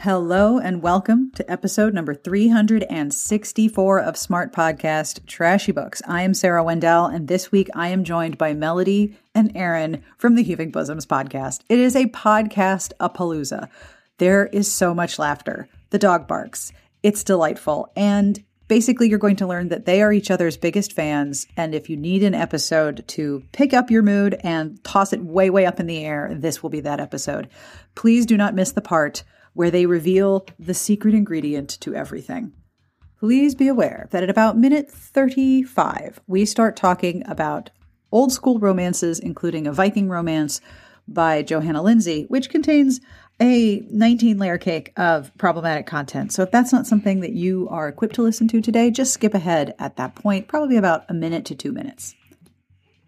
Hello and welcome to episode number 364 of Smart Podcast Trashy Books. I am Sarah Wendell, and this week I am joined by Melody and Erin from the Heaving Bosoms podcast. It is a podcast a palooza. There is so much laughter. The dog barks. It's delightful. And basically, you're going to learn that they are each other's biggest fans. And if you need an episode to pick up your mood and toss it way, way up in the air, this will be that episode. Please do not miss the part where they reveal the secret ingredient to everything. Please be aware that at about minute 35, we start talking about old school romances, including a Viking romance by Johanna Lindsey, which contains a 19 layer cake of problematic content. So if that's not something that you are equipped to listen to today, just skip ahead at that point, probably about a minute to two minutes.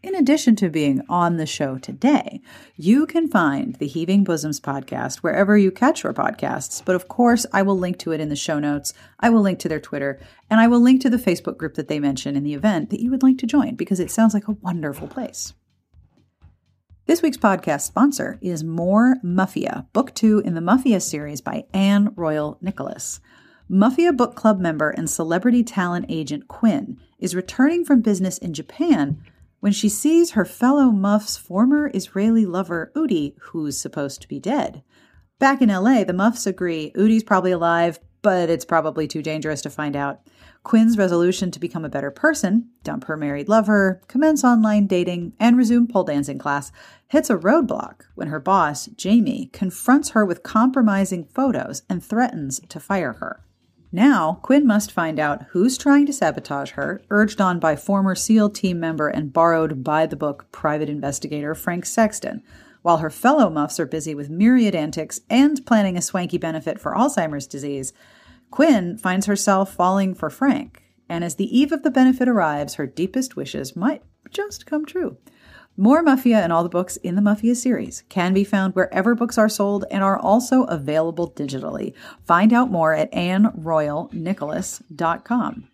In addition to being on the show today, you can find the Heaving Bosoms podcast wherever you catch your podcasts. But of course, I will link to it in the show notes. I will link to their Twitter, and I will link to the Facebook group that they mention in the event that you would like to join because it sounds like a wonderful place. This week's podcast sponsor is More Muffia, book two in the Muffia series by Ann Royal Nicholas. Muffia Book Club member and celebrity talent agent Quinn is returning from business in Japan when she sees her fellow Muff's former Israeli lover, Udi, who's supposed to be dead. Back in LA, the Muffs agree Udi's probably alive, but it's probably too dangerous to find out. Quinn's resolution to become a better person, dump her married lover, commence online dating, and resume pole dancing class hits a roadblock when her boss, Jamie, confronts her with compromising photos and threatens to fire her. Now, Quinn must find out who's trying to sabotage her, urged on by former SEAL team member and borrowed by the book private investigator Frank Sexton, while her fellow muffs are busy with myriad antics and planning a swanky benefit for Alzheimer's disease. Quinn finds herself falling for Frank, and as the eve of the benefit arrives, her deepest wishes might just come true. More Muffia and all the books in the Muffia series can be found wherever books are sold and are also available digitally. Find out more at AnnRoyalNicholas.com.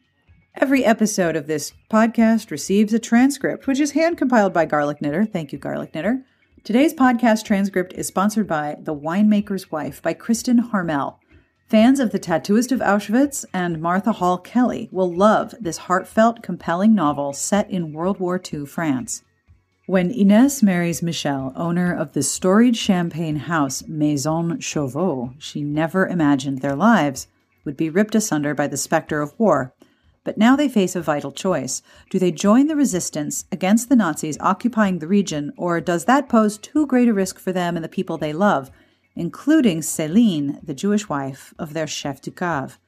Every episode of this podcast receives a transcript, which is hand compiled by Garlic Knitter. Thank you, Garlic Knitter. Today's podcast transcript is sponsored by The Winemaker's Wife by Kristin Harmel. Fans of The Tattooist of Auschwitz and Martha Hall Kelly will love this heartfelt, compelling novel set in World War II France. When Inès marries Michel, owner of the storied champagne house Maison Chauveau, she never imagined their lives would be ripped asunder by the specter of war. But now they face a vital choice. Do they join the resistance against the Nazis occupying the region, or does that pose too great a risk for them and the people they love, including Céline, the Jewish wife of their chef du cave?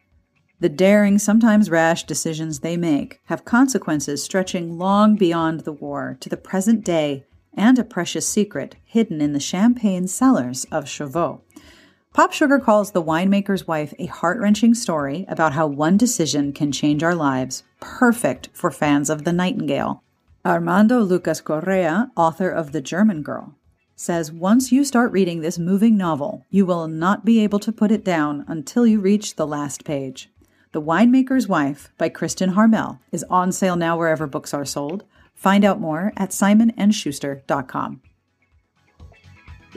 The daring, sometimes rash decisions they make have consequences stretching long beyond the war to the present day and a precious secret hidden in the champagne cellars of Chauveau. Pop Sugar calls The Winemaker's Wife a heart wrenching story about how one decision can change our lives, perfect for fans of The Nightingale. Armando Lucas Correa, author of The German Girl, says once you start reading this moving novel, you will not be able to put it down until you reach the last page. The Winemaker's Wife by Kristin Harmel is on sale now wherever books are sold. Find out more at simonandschuster.com.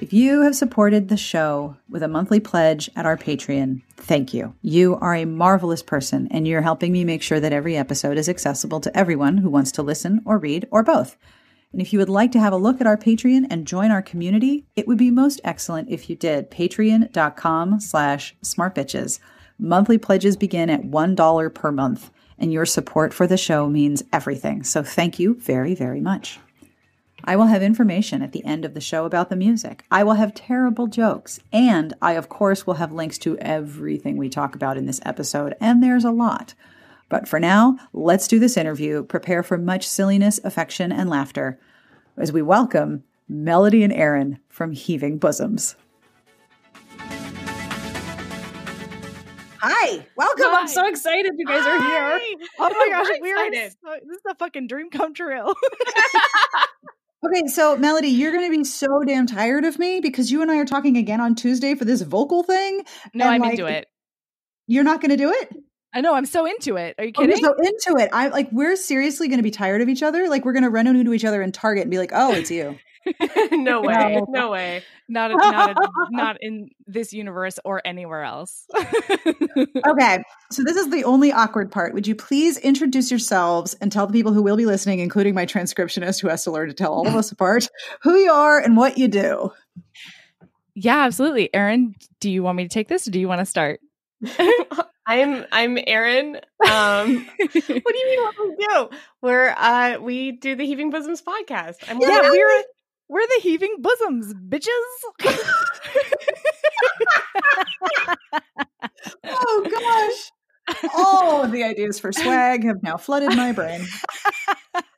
If you have supported the show with a monthly pledge at our Patreon, thank you. You are a marvelous person, and you're helping me make sure that every episode is accessible to everyone who wants to listen or read or both. And if you would like to have a look at our Patreon and join our community, it would be most excellent if you did. Patreon.com slash smartbitches. Monthly pledges begin at $1 per month, and your support for the show means everything. So thank you very, very much. I will have information at the end of the show about the music. I will have terrible jokes. And I, of course, will have links to everything we talk about in this episode. And there's a lot. But for now, let's do this interview. Prepare for much silliness, affection, and laughter as we welcome Melody and Erin from Heaving Bosoms. Hi, welcome. I'm so excited you guys are here. Oh, oh my gosh, We're excited. so, this is a fucking dream come true. Okay, so Melody, you're going to be so damn tired of me because you and I are talking again on Tuesday for this vocal thing. no, I'm like, into it. You're not going to do it? I know, I'm so into it. Are you Oh, you're kidding? so into it. I'm like we're seriously going to be tired of each other. Like we're going to run into each other in Target and be like, "Oh, it's you." no way. No. No way. not a, not a, not in this universe or anywhere else. Okay, so this is the only awkward part. Would you please introduce yourselves and tell the people who will be listening, including my transcriptionist who has to learn to tell all of us apart, who you are and what you do? yeah, absolutely. Erin, do you want me to take this or do you want to start? I'm I'm Erin. Um, what do you mean what we do? We're uh we do the Heaving Bosoms podcast. I'm yeah, of- we're we're the heaving bosoms, bitches. Oh gosh. All of the ideas for swag have now flooded my brain.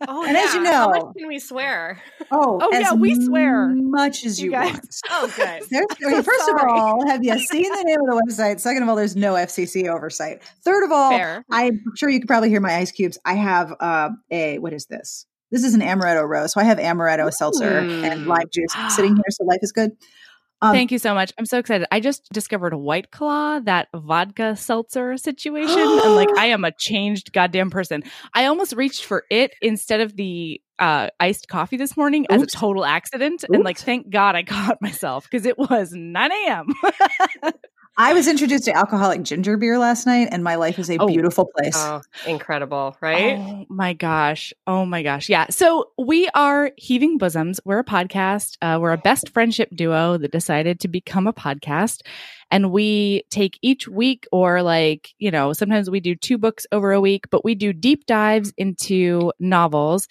oh, and as you yeah. How much can we swear? Oh, Oh, as yeah, we swear. As much as You you, guys- want. Oh, good. There's, okay, first of all, have you seen the name of the website? Second of all, there's no FCC oversight. Third of all, Fair. I'm sure you could probably hear my ice cubes. I have uh, a what is this? This is an amaretto rose, so I have amaretto seltzer and lime juice sitting here. So life is good. Um, Thank you so much. I'm so excited. I just discovered White Claw, that vodka seltzer situation. and like, I am a changed goddamn person. I almost reached for it instead of the uh, iced coffee this morning as a total accident. And like, thank God I caught myself because it was 9 a.m. I was introduced to alcoholic ginger beer last night, and my life is a Oh. beautiful place. Oh, incredible, right? Oh my gosh. Oh my gosh. Yeah. So we are Heaving Bosoms. We're a podcast. Uh, we're a best friendship duo that decided to become a podcast. And we take each week, or like, you know, sometimes we do two books over a week, but we do deep dives into novels.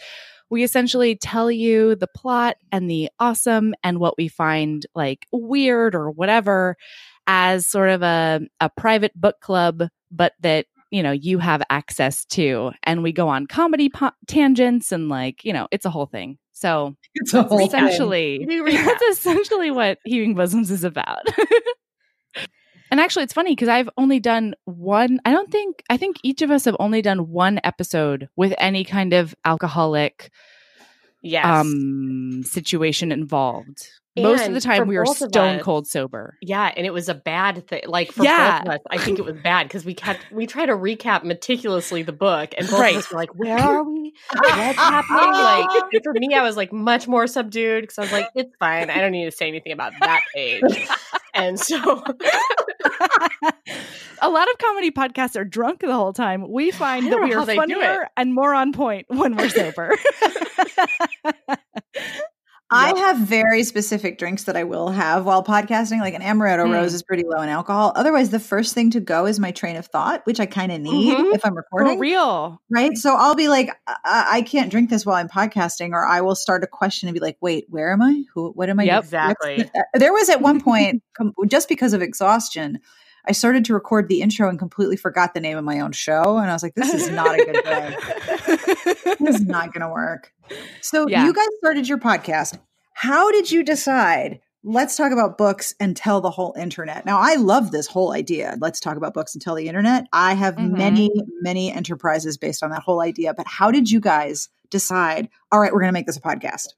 We essentially tell you the plot and the awesome and what we find like weird or whatever as sort of a, a private book club, but that you know you have access to. And we go on comedy po- tangents and like you know it's a whole thing. So It's a whole essentially that's essentially what heaving bosoms is about. And actually it's funny because i've only done one i don't think i think each of us have only done one episode with any kind of alcoholic Yes. um situation involved most of the time we were stone us- cold sober yeah, and it was a bad thing. Like for Yeah. both of us, I think it was bad because we kept we try to recap meticulously the book, and both Right. of us were like, "Where are we? What's happening?" Like for me, I was like much more subdued because I was like, "It's fine. I don't need to say anything about that page." And so, a lot of comedy podcasts are drunk the whole time. We find that we are how they do funnier and more on point when we're sober. I have very specific drinks that I will have while podcasting. Like an amaretto Mm. rose is pretty low in alcohol. Otherwise, the first thing to go is my train of thought, which I kind of need Mhm. if I'm recording. For real. right? So I'll be like, I-, I can't drink this while I'm podcasting, or I will start a question and be like, wait, where am I? Who? What am I? Yep. doing? Exactly. There was at one point, just because of exhaustion, I started to record the intro and completely forgot the name of my own show, and I was like, this is not a good day. this is not going to work. So Yeah. you guys started your podcast. How did you decide? Let's talk about books and tell the whole internet. Now, I love this whole idea. Let's talk about books and tell the internet. I have Mhm. many, many enterprises based on that whole idea. But how did you guys decide? All right, we're going to make this a podcast.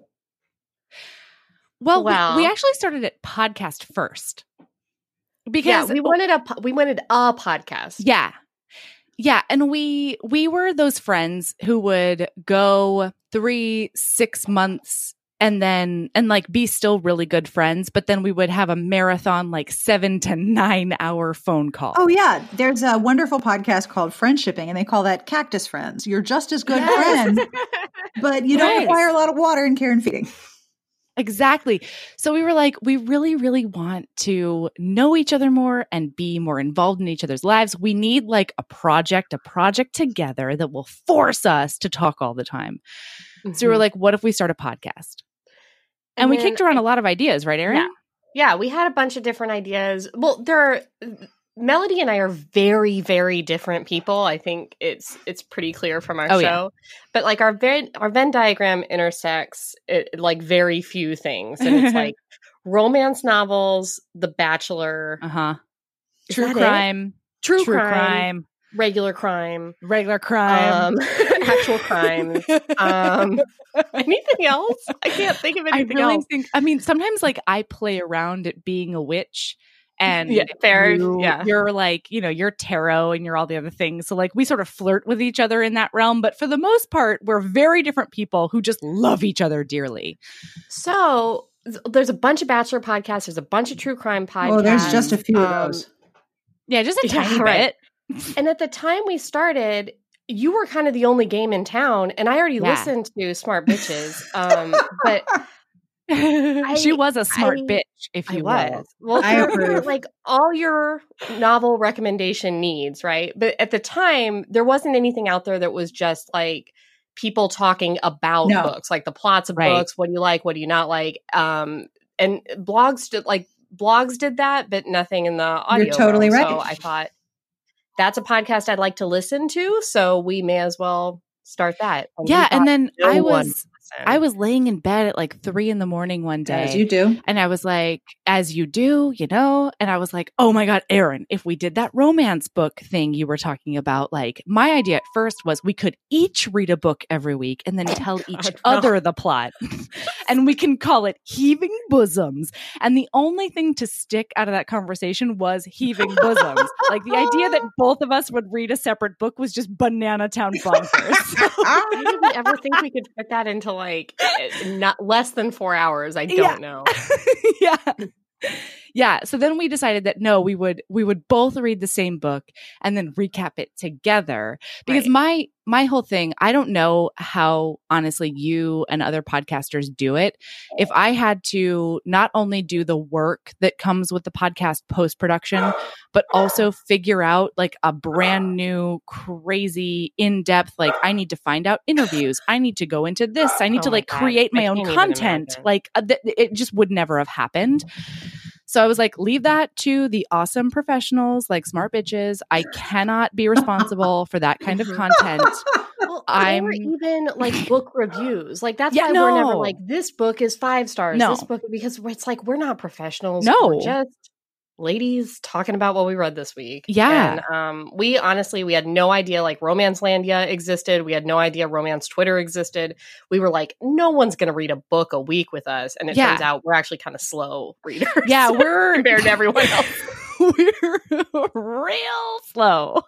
Well, we- Well- we, actually started it podcast first. yeah, Because we wanted a we wanted a podcast. Yeah. Yeah, and we we were those friends who would go 3 6 months and then and like be still really good friends, but then we would have a marathon like 7 to 9 hour phone call. Oh, yeah. There's a wonderful podcast called Friendshipping, and they call that Cactus Friends. You're just as good Yes. friends, but you don't require a lot of water and care and feeding. Exactly. So we were like, we really, really want to know each other more and be more involved in each other's lives. We need like a project, a project together that will force us to talk all the time. So we were Mhm. like, what if we start a podcast? And, we kicked around I- a lot of ideas, right, Erin? Yeah. Yeah, we had a bunch of different ideas. Well, there are Melody and I are very, very different people. I think it's it's pretty clear from our Oh, show. yeah. But like our Venn our Venn diagram intersects it, like very few things, and it's like romance novels, The Bachelor, Uh huh. True crime, true, true crime, crime, regular crime, regular crime. um, actual crimes. Um, anything else? I can't think of I anything really else. think. I mean, sometimes like I play around at being a witch, and Yeah, fair, you- yeah. you're like you know you're tarot and you're all the other things so like we sort of flirt with each other in that realm but for the most part we're very different people who just love each other dearly So there's a bunch of bachelor podcasts. There's a bunch of true crime podcasts. Oh, there's just a few Um, of those. yeah just a Yeah, tiny right. bit And at the time we started, you were kind of the only game in town, and I already Yeah. listened to Smart Bitches. Um, but she was a smart I- bitch if I you was will well I approve. like all your novel recommendation needs, right? But at the time, there wasn't anything out there that was just like people talking about No. books, like the plots of Right. books. What do you like? What do you not like? Um, and blogs did like blogs did that, but nothing in the audio. totally realm. right. So I thought that's a podcast I'd like to listen to. So we may as well start that. we yeah and then no i was. I was laying in bed at like three in the morning one day As you do. And I was like, as you do, you know? And I was like, oh my God, Erin, if we did that romance book thing you were talking about, like my idea at first was we could each read a book every week and then oh tell each God, no. other the plot. and we can call it Heaving Bosoms. And the only thing to stick out of that conversation was Heaving Bosoms. like the idea that both of us would read a separate book was just banana town bonkers. How did we ever think we could fit that into like eh, not less than four hours? I don't Yeah. know. yeah yeah so then we decided that no we would we would both read the same book and then recap it together. Because Right. my my whole thing i don't know how honestly you and other podcasters do it. If i had to not only do the work that comes with the podcast post production but also figure out like a brand new crazy in-depth like i need to find out interviews. I need to go into this. I need Oh to like create I my own content. like uh, th- it just would never have happened so I was like, leave that to the awesome professionals like smart bitches. I cannot be responsible for that kind of Mhm. content. Well, I'm- or even like book reviews. Like that's Yeah, why we're never like this book is five stars. No. This book because it's like we're not professionals. No. we're just ladies talking about what we read this week. Yeah. and um, we honestly we had no idea like Romancelandia existed. We had no idea Romance Twitter existed. We were like, no one's going to read a book a week with us, and it Yeah. turns out we're actually kind of slow readers. Yeah, we're compared to everyone else. we're real slow.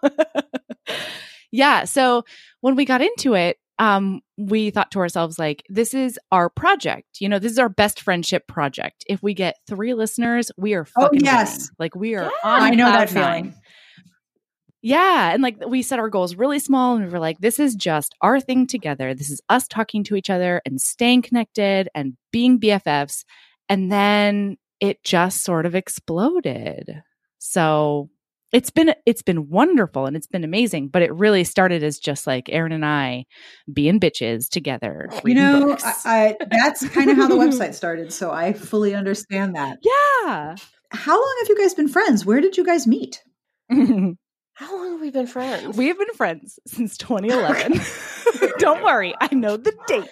yeah. So when we got into it, um, we thought to ourselves, like, this is our project. You know, this is our best friendship project. If we get three listeners, we are Oh, yes. winning. Like we are Yeah. on I know that nine. feeling. Yeah. And like we set our goals really small and we were like, this is just our thing together. This is us talking to each other and staying connected and being BFFs. And then it just sort of exploded. So it's been it's been wonderful and it's been amazing, but it really started as just like Erin and I being bitches together. You know. I, I, that's kind of how the website started. So I fully understand that. yeah. How long have you guys been friends? Where did you guys meet? How long have we been friends? We have been friends since 2011. Don't worry, I know the date.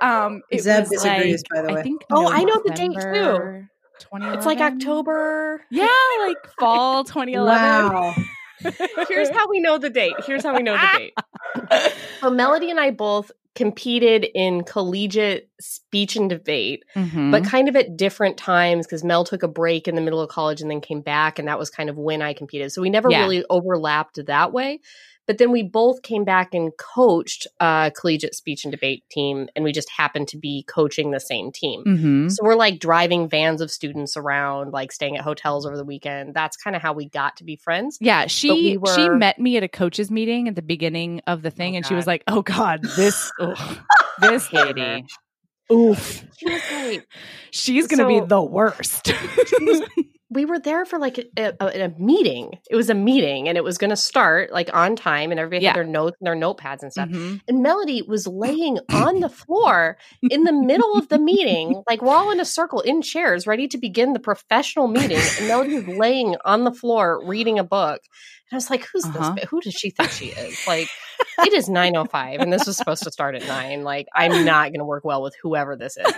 Um, it Zeb was disagrees, by the I way. think. Oh, I know the date, too. November 2011. it's like October. Yeah, like fall 2011. Wow. Here's how we know the date. Here's how we know the date. So Melody and I both competed in collegiate speech and debate, Mhm. but kind of at different times because Mel took a break in the middle of college and then came back, and that was kind of when I competed. So we never Yeah. really overlapped that way. But then we both came back and coached a collegiate speech and debate team, and we just happened to be coaching the same team. Mhm. So we're like driving vans of students around, like staying at hotels over the weekend. That's kind of how we got to be friends. Yeah, she we she met me at a coaches meeting at the beginning of the thing, Oh, and she was like, "Oh God, this ugh, this lady, oof, She she's gonna be the worst." we were there for like a, a, a meeting. It was a meeting and it was going to start like on time and everybody Yeah. had their notes and their notepads and stuff. Mhm. And Melody was laying on the floor in the middle of the meeting, like we're all in a circle in chairs ready to begin the professional meeting. And Melody was laying on the floor reading a book. And I was like, who's Uh-huh. this? Who does she think she is? Like, it is 9.05 and this was supposed to start at 9. Like, I'm not going to work well with whoever this is.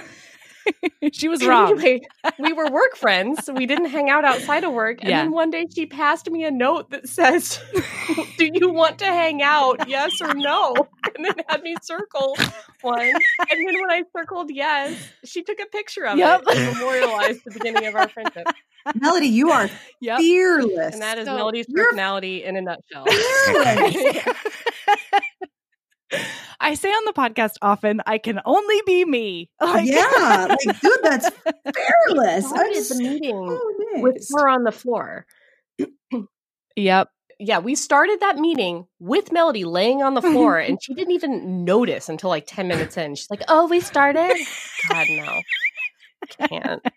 she was wrong. Anyway, we were work friends, so we didn't hang out outside of work. And Yeah. then one day she passed me a note that says, Do you want to hang out? Yes or no? And then had me circle one. And then when I circled yes, she took a picture of Yep. it and memorialized the beginning of our friendship. Melody, you are Yep. fearless. And that is So Melody's personality in a nutshell. fearless. I say on the podcast often, I can only be me. Like- yeah, like dude, that's fearless. I'm Started the so meeting with amazed. her on the floor. Yep. Yeah, we started that meeting with Melody laying on the floor, and she didn't even notice until like 10 minutes in. She's like, Oh, we started? God, no. Can't.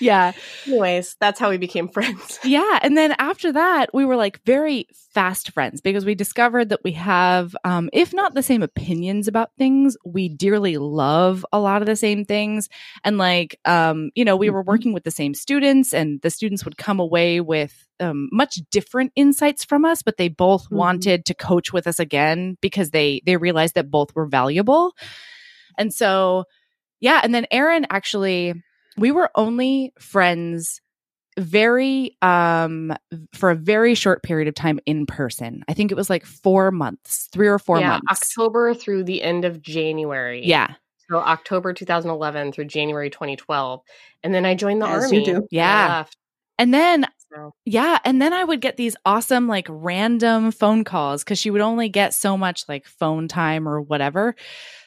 Yeah. Anyways, that's how we became friends. Yeah. And then after that, we were like very fast friends because we discovered that we have, um, if not the same opinions about things, we dearly love a lot of the same things. And like, um, you know, we were Mhm. working with the same students and the students would come away with um, much different insights from us, but they both Mhm. wanted to coach with us again because they, they realized that both were valuable. And so, yeah. And then Erin actually, we were only friends very um for a very short period of time in person. I think it was like 4 months, 3 or 4 yeah, months. October through the end of January. Yeah. So October 2011 through January 2012. And then I joined the As army. you do. Yeah. And then yeah, and then I would get these awesome like random phone calls cuz she would only get so much like phone time or whatever.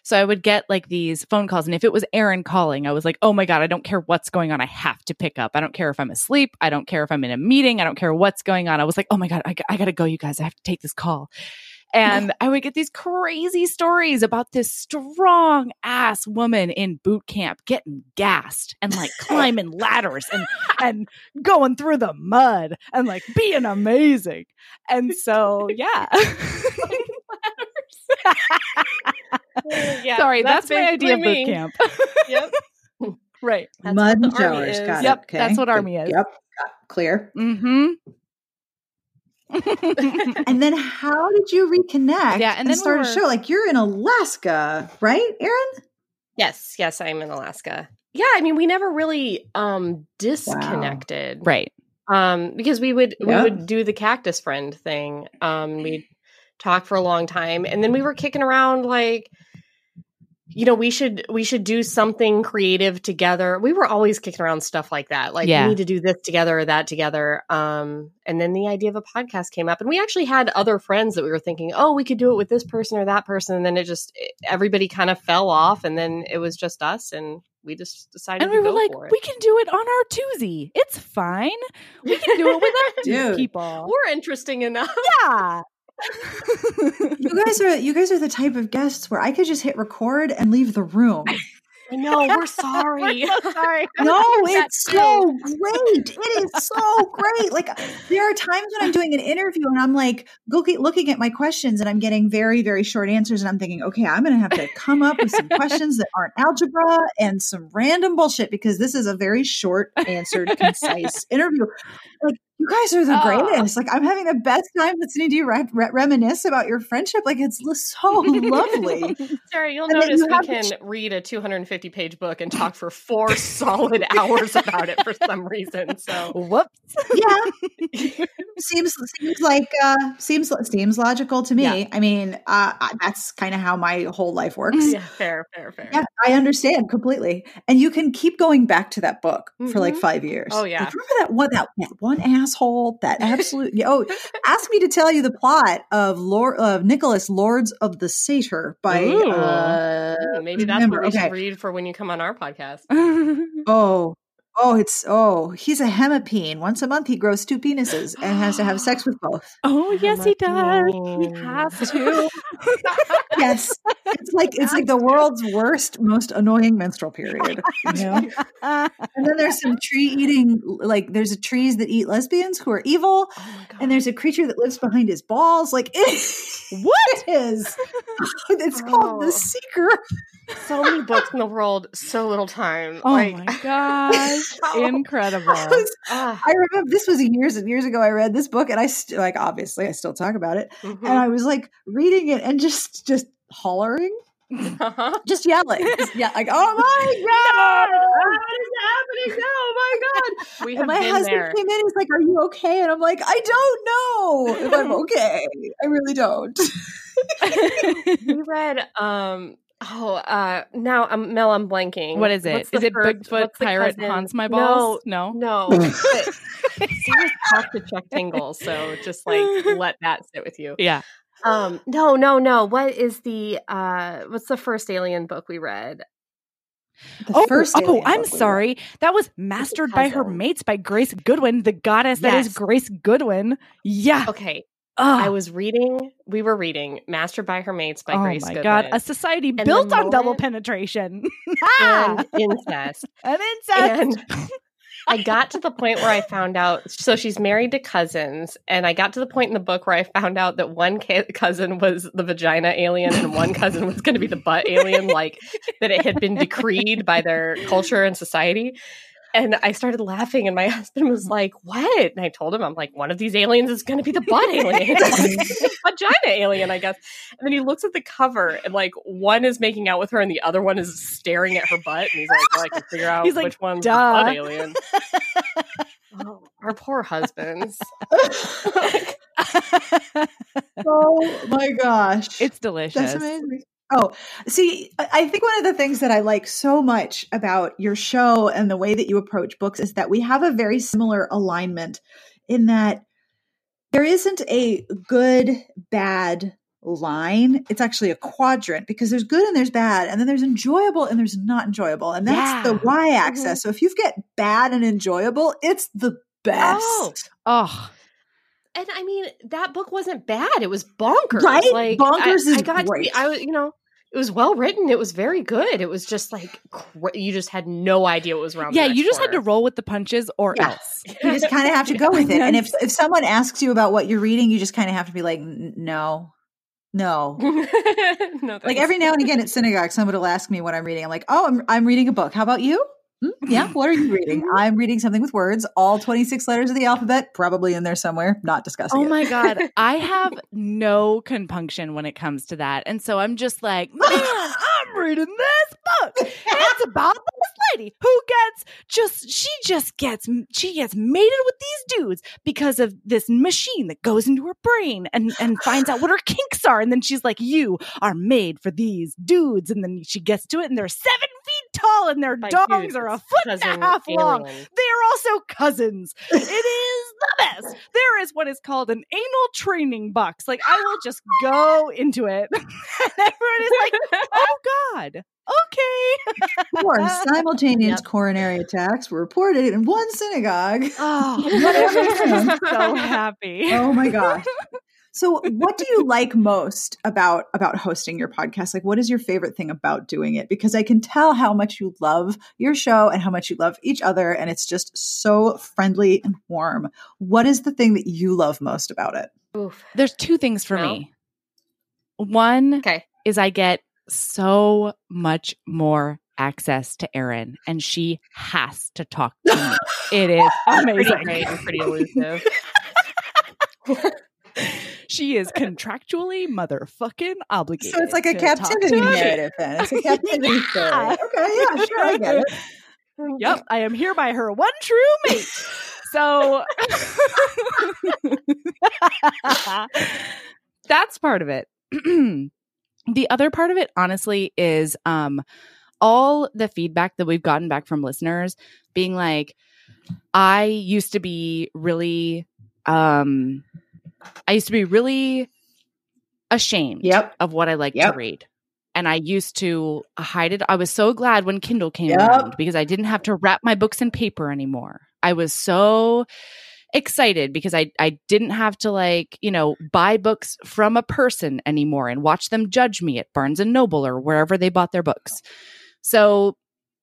So I would get like these phone calls and if it was Erin calling, I was like, "Oh my god, I don't care what's going on. I have to pick up. I don't care if I'm asleep. I don't care if I'm in a meeting. I don't care what's going on." I was like, "Oh my god, I, I got to go you guys. I have to take this call." And I would get these crazy stories about this strong ass woman in boot camp getting gassed and like climbing ladders and and going through the mud and like being amazing. And so, yeah. yeah, Sorry, that's, my idea of boot camp. Yep. right. That's Mud what army showers. is. Got it. Yep, Okay. that's what army is. Yep. Clear. Mm-hmm. And then how did you reconnect? Yeah, and and then start a we're- show? Like you're in Alaska, right, Erin? Yes, yes, I'm in Alaska. Yeah, I mean, we never really um disconnected. right. Um because we would Yeah. we would do the cactus friend thing. Um we'd talk for a long time and then we were kicking around like you know, we should we should do something creative together. We were always kicking around stuff like that. Like Yeah. we need to do this together or that together. Um and then the idea of a podcast came up and we actually had other friends that we were thinking, "Oh, we could do it with this person or that person." And then it just everybody kind of fell off and then it was just us and we just decided And to we were like, for it. we can do it on our Tuesday. It's fine. We can do it without these Dude. people. we're interesting enough. Yeah. You guys are you guys are the type of guests where I could just hit record and leave the room. I know, we're sorry. We're so sorry. No, it's so great. It is so great. Like there are times when I'm doing an interview and I'm like looking looking at my questions and I'm getting very very short answers and I'm thinking, okay, I'm going to have to come up with some questions that aren't algebra and some random bullshit because this is a very short answered concise interview. Like you guys are the Oh. greatest. Like I'm having the best time listening to you re- re- reminisce about your friendship. Like it's so lovely. Sorry, you'll And then notice you we can to- read a 250 page book and talk for four solid hours about it for some reason. So, Whoops. yeah seems seems like uh seems seems logical to me Yeah. i mean uh that's kind of how my whole life works yeah, fair, fair, fair. yeah i understand completely and you can keep going back to that book for like Mhm. five years Oh, yeah. Like, remember that one that, that one asshole that absolute oh ask me to tell you the plot of lord of nicholas lords of the satyr by Ooh. uh Maybe that's remember, what we okay. should read for when you come on our podcast. Oh, oh, it's oh, he's a hemipene. Once a month, he grows two penises and has to have sex with both. oh, yes, he does. He has to. Yes, it's like it's like the world's worst, most annoying menstrual period. You know? And then there's some tree eating, like there's a trees that eat lesbians who are evil, Oh and there's a creature that lives behind his balls. Like it, what? it is. It's called Oh. the Seeker. so many books in the world, so little time. Oh like, my gosh. Incredible. I was- ah, I remember this was years and years ago. I read this book, and I st- like obviously I still talk about it. mhm. and I was like reading it and just just hollering Uh-huh. just yelling. Just yeah, like, oh my god, what is happening? Now? Oh my god! We have and my been husband there. came in. He's like, "Are you okay?" And I'm like, "I don't know if I'm okay. I really don't." we read um oh uh now um Mel I'm blanking. what is it? What's Is the it first- Bigfoot Pirate cousin? haunts my balls? No, No. no. but Sarah's talked to Chuck Tingle, so just like let that sit with you. Yeah. Um no, no, no. What is the uh what's the first alien book we read? The Oh, first oh, I'm book we sorry. That was mastered by her cousin. mates by Grace Goodwin, the goddess that is Grace Goodwin. Yeah. Okay. Ugh. I was reading we were reading Mastered by Her Mates by oh Grace my Goodwin. god, a society the built on double penetration and incest. and incest. And I got to the point where I found out. So she's married to cousins, and I got to the point in the book where I found out that one ca- cousin was the vagina alien, and one cousin was going to be the butt alien. Like that, it had been decreed by their culture and society. And I started laughing, and my husband was like, "What?" And I told him, "I'm like, one of these aliens is going to be the butt alien, vagina alien, I guess." And then he looks at the cover, and like one is making out with her, and the other one is staring at her butt, and he's like, "Well, I can figure out He's like, which one's "Duh." the butt alien." Oh, our poor husbands. oh my gosh, it's delicious. That's amazing. Oh, see, I think one of the things that I like so much about your show and the way that you approach books is that we have a very similar alignment in that there isn't a good, bad line. It's actually a quadrant because there's good and there's bad, and then there's enjoyable and there's not enjoyable. And that's the y mm-hmm. axis. So if you get bad and enjoyable, it's the oh. best. Oh, Oh, and I mean that book wasn't bad. It was bonkers. Right? Like Bonkers I, is I got great. To be, I was, you know, it was well written. It was very good. It was just like cra- you just had no idea what was wrong. yeah. You just had to roll with the punches, or Yeah. else. You just kind of have to go with it. And if if someone asks you about what you're reading, you just kind of have to be like, no, no. no, Like every now and again at synagogue, someone will ask me what I'm reading. I'm like, oh, I'm, I'm reading a book. How about you? "Hmm, yeah. What are you reading? I'm reading something with words, all 26 letters of the alphabet, probably in there somewhere. Not discussing Oh it. my god, I have no compunction when it comes to that, and so I'm just like, man, I'm reading this book. It's about this lady who gets just she just gets she gets mated with these dudes because of this machine that goes into her brain and and finds out what her kinks are, and then she's like, you are made for these dudes, and then she gets to it, and there are seven tall, and their By dogs dudes, are a foot and a half long. They are also cousins. It is the best. There is what is called an anal training box. Like I will just go into it, and everyone is like, "Oh God, okay." Four simultaneous Yep. coronary attacks were reported in one synagogue. Oh, I'm so happy. Oh my gosh. So what do you like most about about hosting your podcast? Like what is your favorite thing about doing it? Because I can tell how much you love your show and how much you love each other and it's just so friendly and warm. What is the thing that you love most about it? Oof. There's two things for No. me. One Okay. is I get so much more access to Erin, and she has to talk to me. It is Pretty amazing. great and pretty elusive. she is contractually motherfucking obligated. So it's like a captivity narrative then. It's a captivity story. Yeah. Okay, yeah, sure, I get it. Yep, I am here by her one true mate. So that's part of it. the other part of it, honestly, is um all the feedback that we've gotten back from listeners being like, I used to be really um I used to be really ashamed Yep. of what I like Yep. to read. And I used to hide it. I was so glad when Kindle came Yep. around because I didn't have to wrap my books in paper anymore. I was so excited because I I didn't have to like, you know, buy books from a person anymore and watch them judge me at Barnes and Noble or wherever they bought their books. So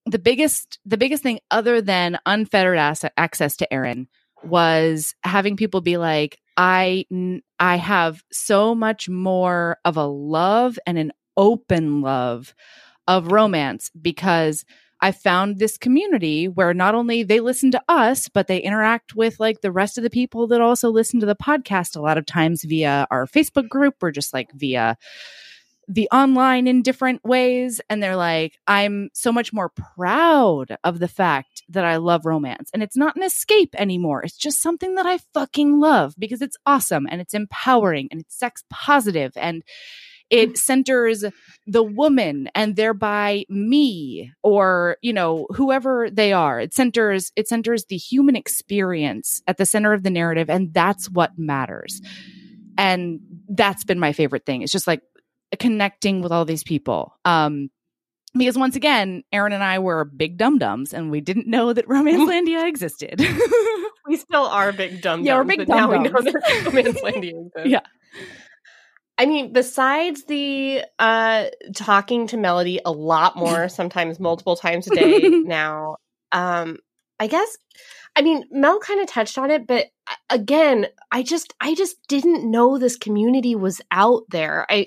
the biggest the biggest thing other than unfettered access to Erin was having people be like I I have so much more of a love and an open love of romance because I found this community where not only they listen to us, but they interact with like the rest of the people that also listen to the podcast a lot of times via our Facebook group or just like via the online in different ways and they're like i'm so much more proud of the fact that i love romance. And it's not an escape anymore. It's just something that i fucking love because it's awesome and it's empowering and it's sex positive and it mm. centers the woman and thereby me or you know whoever they are. It centers it centers the human experience at the center of the narrative and that's what matters. And that's been my favorite thing. It's just like connecting with all these people um because once again erin and i were big dum-dums and we didn't know that romancelandia existed we still are big dum Yeah, we're big now we know dum-dums. that Romancelandia exists. Yeah. I mean, besides the uh talking to Melody a lot more, sometimes multiple times a day now, um, I guess I mean, Mel kind of touched on it, but uh, again, I just I just didn't know this community was out there. I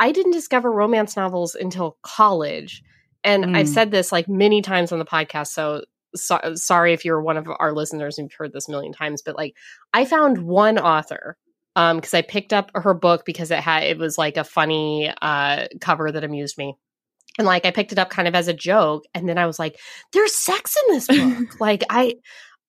I didn't discover romance novels until college. And I've Mm. said this like many times on the podcast, so, so sorry if you're one of our listeners and you've heard this a million times, but like I found one author um because I picked up her book because it had it was like a funny uh cover that amused me. And like I picked it up kind of as a joke and then I was like there's sex in this book. like I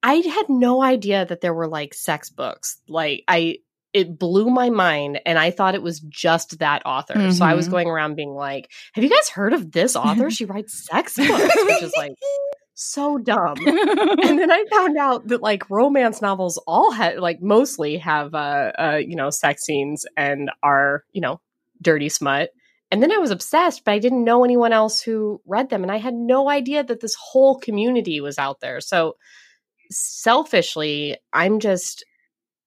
I had no idea that there were like sex books. Like I it blew my mind and I thought it was just that author. So I was Mhm. going around being like, "Have you guys heard of this author? She writes sex books." Which is like so dumb. and then I found out that like romance novels all have like mostly have uh uh you know sex scenes and are, you know, dirty smut. And then I was obsessed, but I didn't know anyone else who read them and I had no idea that this whole community was out there. So selfishly, I'm just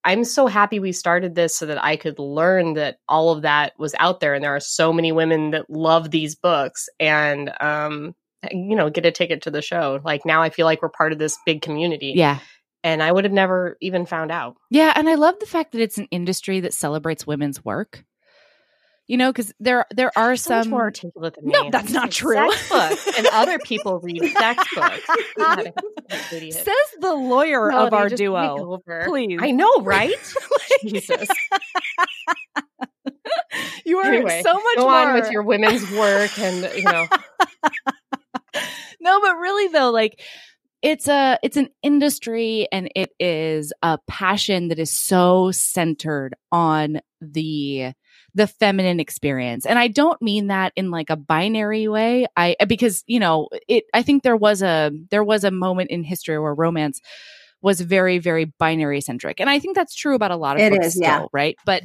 I'm so happy we started this so that I could learn that all of that was out there and there are so many women that love these books and um you know get a ticket to the show. Like now I feel like we're part of this big community yeah and I would have never even found out. Yeah, and I love the fact that it's an industry that celebrates women's work. You know, because there there are So some more articulate than me. No, that's not true. Books and other people read sex books. God, I'm an idiot. says the lawyer of our duo. Please. I know, right? Jesus. You are Anyway, so much Go more on with your women's work and you know no, but really though, like it's a it's an industry and it is a passion that is so centered on the the feminine experience. And I don't mean that in like a binary way. I because, you know, it I think there was a there was a moment in history where romance was very very binary centric. And I think that's true about a lot of It books is, still, yeah. right? But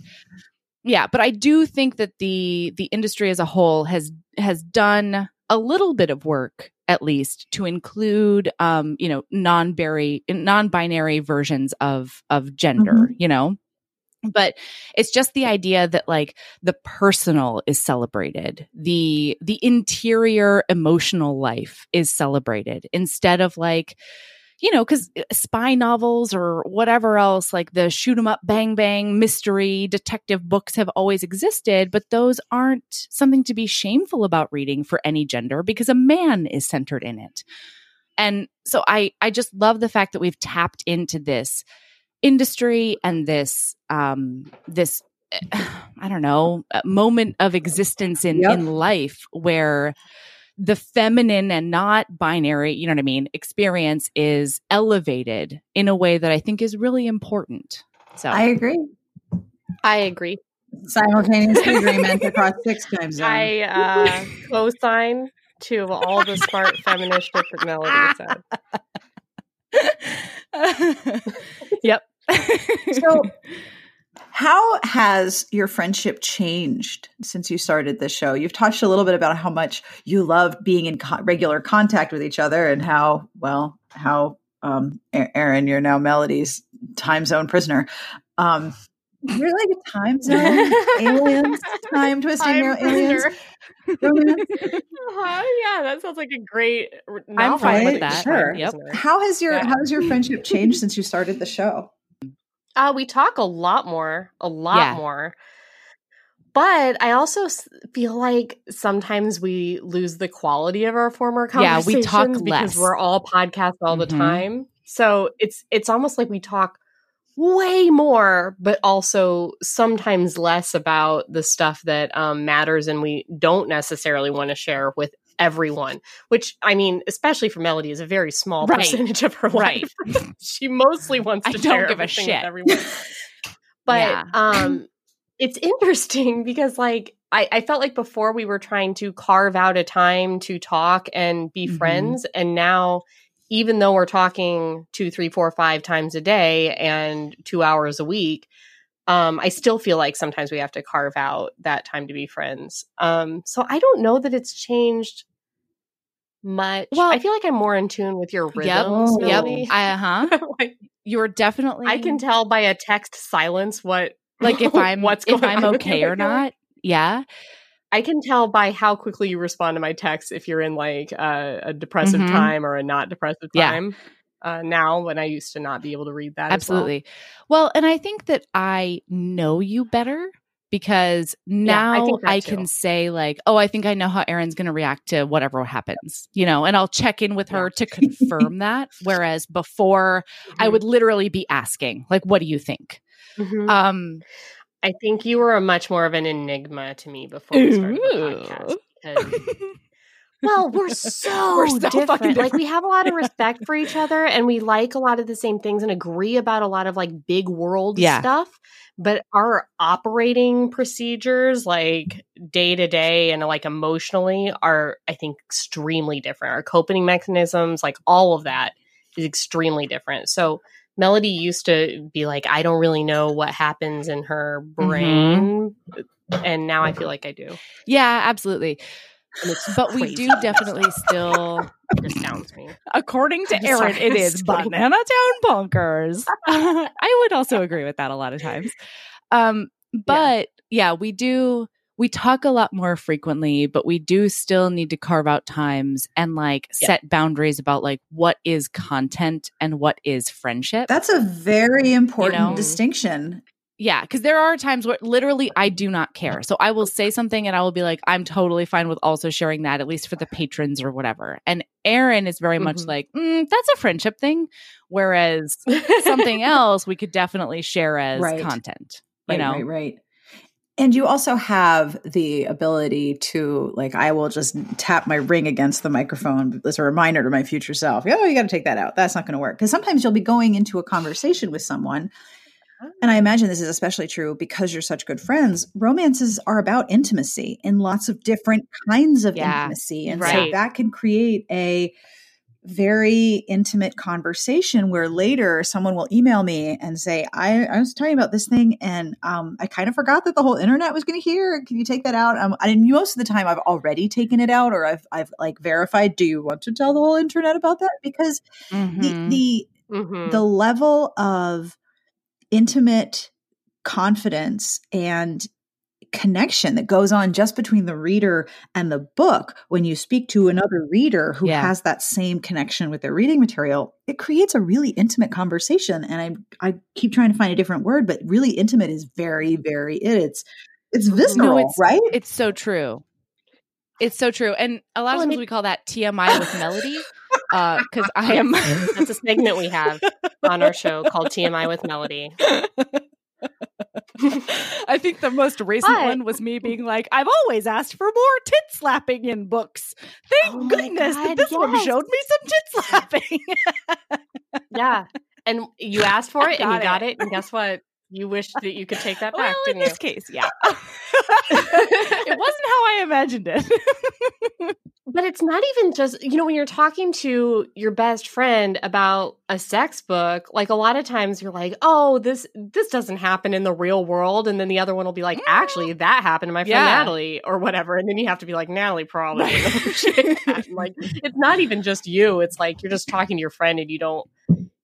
yeah, but I do think that the the industry as a whole has has done a little bit of work at least to include um you know non-binary non-binary versions of of gender Mhm. you know but it's just the idea that like the personal is celebrated. The the interior emotional life is celebrated instead of like you know because uh, spy novels or whatever else like the shoot 'em up bang bang mystery detective books have always existed but those aren't something to be shameful about reading for any gender because a man is centered in it. And so i i just love the fact that we've tapped into this industry and this um this i don't know uh, moment of existence in Yep. in life where the feminine and not binary you know what i mean experience is elevated in a way that i think is really important so I agree. I agree. Simultaneous agreement across six time zones. I uh co-sign to all the smart feminist shit that Melody said. yep So- How has your friendship changed since you started the show? You've touched a little bit about how much you love being in co- regular contact with each other and how, well, how, um, Erin, you're now Melody's time zone prisoner. Um, you're like a time zone aliens, time twisting I'm aliens. Uh-huh, yeah, that sounds like a great. I'm fine with that. Sure. Yep. How has your Yeah. how has your friendship changed since you started the show? Uh, we talk a lot more, a lot Yeah. more. But I also feel like sometimes we lose the quality of our former conversations. Yeah, we talk because less. we're all podcasts all the Mhm. time. So it's it's almost like we talk way more, but also sometimes less about the stuff that um, matters and we don't necessarily want to share with everyone. Which I mean, especially for Melody, is a very small Right. percentage of her Right. life. she mostly wants I to don't share give a everything shit. with everyone. But Yeah. um, it's interesting because like. I, I felt like before we were trying to carve out a time to talk and be Mhm. friends, and now even though we're talking two, three, four, five times a day and two hours a week, um, I still feel like sometimes we have to carve out that time to be friends. Um, so I don't know that it's changed much. Well- I feel like I'm more in tune with your Yep. rhythms. Yep. Melody. Uh huh. like, You're definitely. I can tell by a text silence what like if I'm what's if I'm okay or not. Yeah. I can tell by how quickly you respond to my text if you're in like a, a depressive Mhm. time or a not depressive Yeah. time. Uh, now, when I used to not be able to read that, as well. Absolutely. Well. and I think that I know you better because now think that I, can say like, oh, I think I know how Erin's going to react to whatever happens, you know, and I'll check in with her to confirm that. Whereas before, I Mhm. would literally be asking, like, what do you think? Mhm. Um, I think you were a much more of an enigma to me before we started the podcast. Because, well, we're so, We're so different. fucking Like we have a lot of respect for each other, and we like a lot of the same things, and agree about a lot of like big world Yeah. stuff. But our operating procedures, like day to day and like emotionally, are I think extremely different. Our coping mechanisms, like all of that, is extremely different. So. Melody used to be like, I don't really know what happens in her brain. And now I feel like I do. yeah, absolutely. And it's But we do definitely still astounds me. According to sorry, Erin, it is kidding. banana town bonkers. I would also agree with that a lot of times. Um, but yeah. we do we talk a lot more frequently, but we do still need to carve out times and like Yeah. set boundaries about like what is content and what is friendship. That's a very important know? distinction. Yeah, because there are times where literally I do not care. So I will say something and I will be like, I'm totally fine with also sharing that, at least for the patrons or whatever. And Erin is very much Mhm. like, mm, that's a friendship thing. Whereas something else we could definitely share as Right. content. You Right, know? right, right. And you also have the ability to, like, I will just tap my ring against the microphone as a reminder to my future self. Oh, you got to take that out. That's not going to work. Because sometimes you'll be going into a conversation with someone. Ah. And I imagine this is especially true because you're such good friends. Romances are about intimacy in lots of different kinds of Yeah, intimacy. And so that can create a very intimate conversation where later someone will email me and say, I, I was talking about this thing and um, I kind of forgot that the whole internet was going to hear. Can you take that out? Um, and most of the time I've already taken it out or I've, I've like verified, do you want to tell the whole internet about that? Because Mhm. the, the, Mhm. the level of intimate confidence and connection that goes on just between the reader and the book when you speak to another reader who Yeah. has that same connection with their reading material it creates a really intimate conversation and i i keep trying to find a different word but really intimate is very very it it's it's visceral it's- right It's so true. It's so true. And a lot Well, of and times it- we call that TMI with melody. Uh, because I am That's a segment we have on our show called TMI with Melody. I think the most recent But- one was me being like, I've always asked for more tit slapping in books. Thank Oh goodness that God, this one showed me some tit slapping. Yeah. And you asked for it and you got got it. it. And guess what? You wished that you could take that well, back, in didn't this case, yeah. it wasn't how I imagined it. But it's not even just, you know, when you're talking to your best friend about a sex book, like a lot of times you're like, "Oh, this this doesn't happen in the real world." And then the other one will be like, "Actually, that happened to my friend Yeah. Natalie or whatever." And then you have to be like, "Natalie probably didn't appreciate that." And, like it's not even just you. It's like you're just talking to your friend and you don't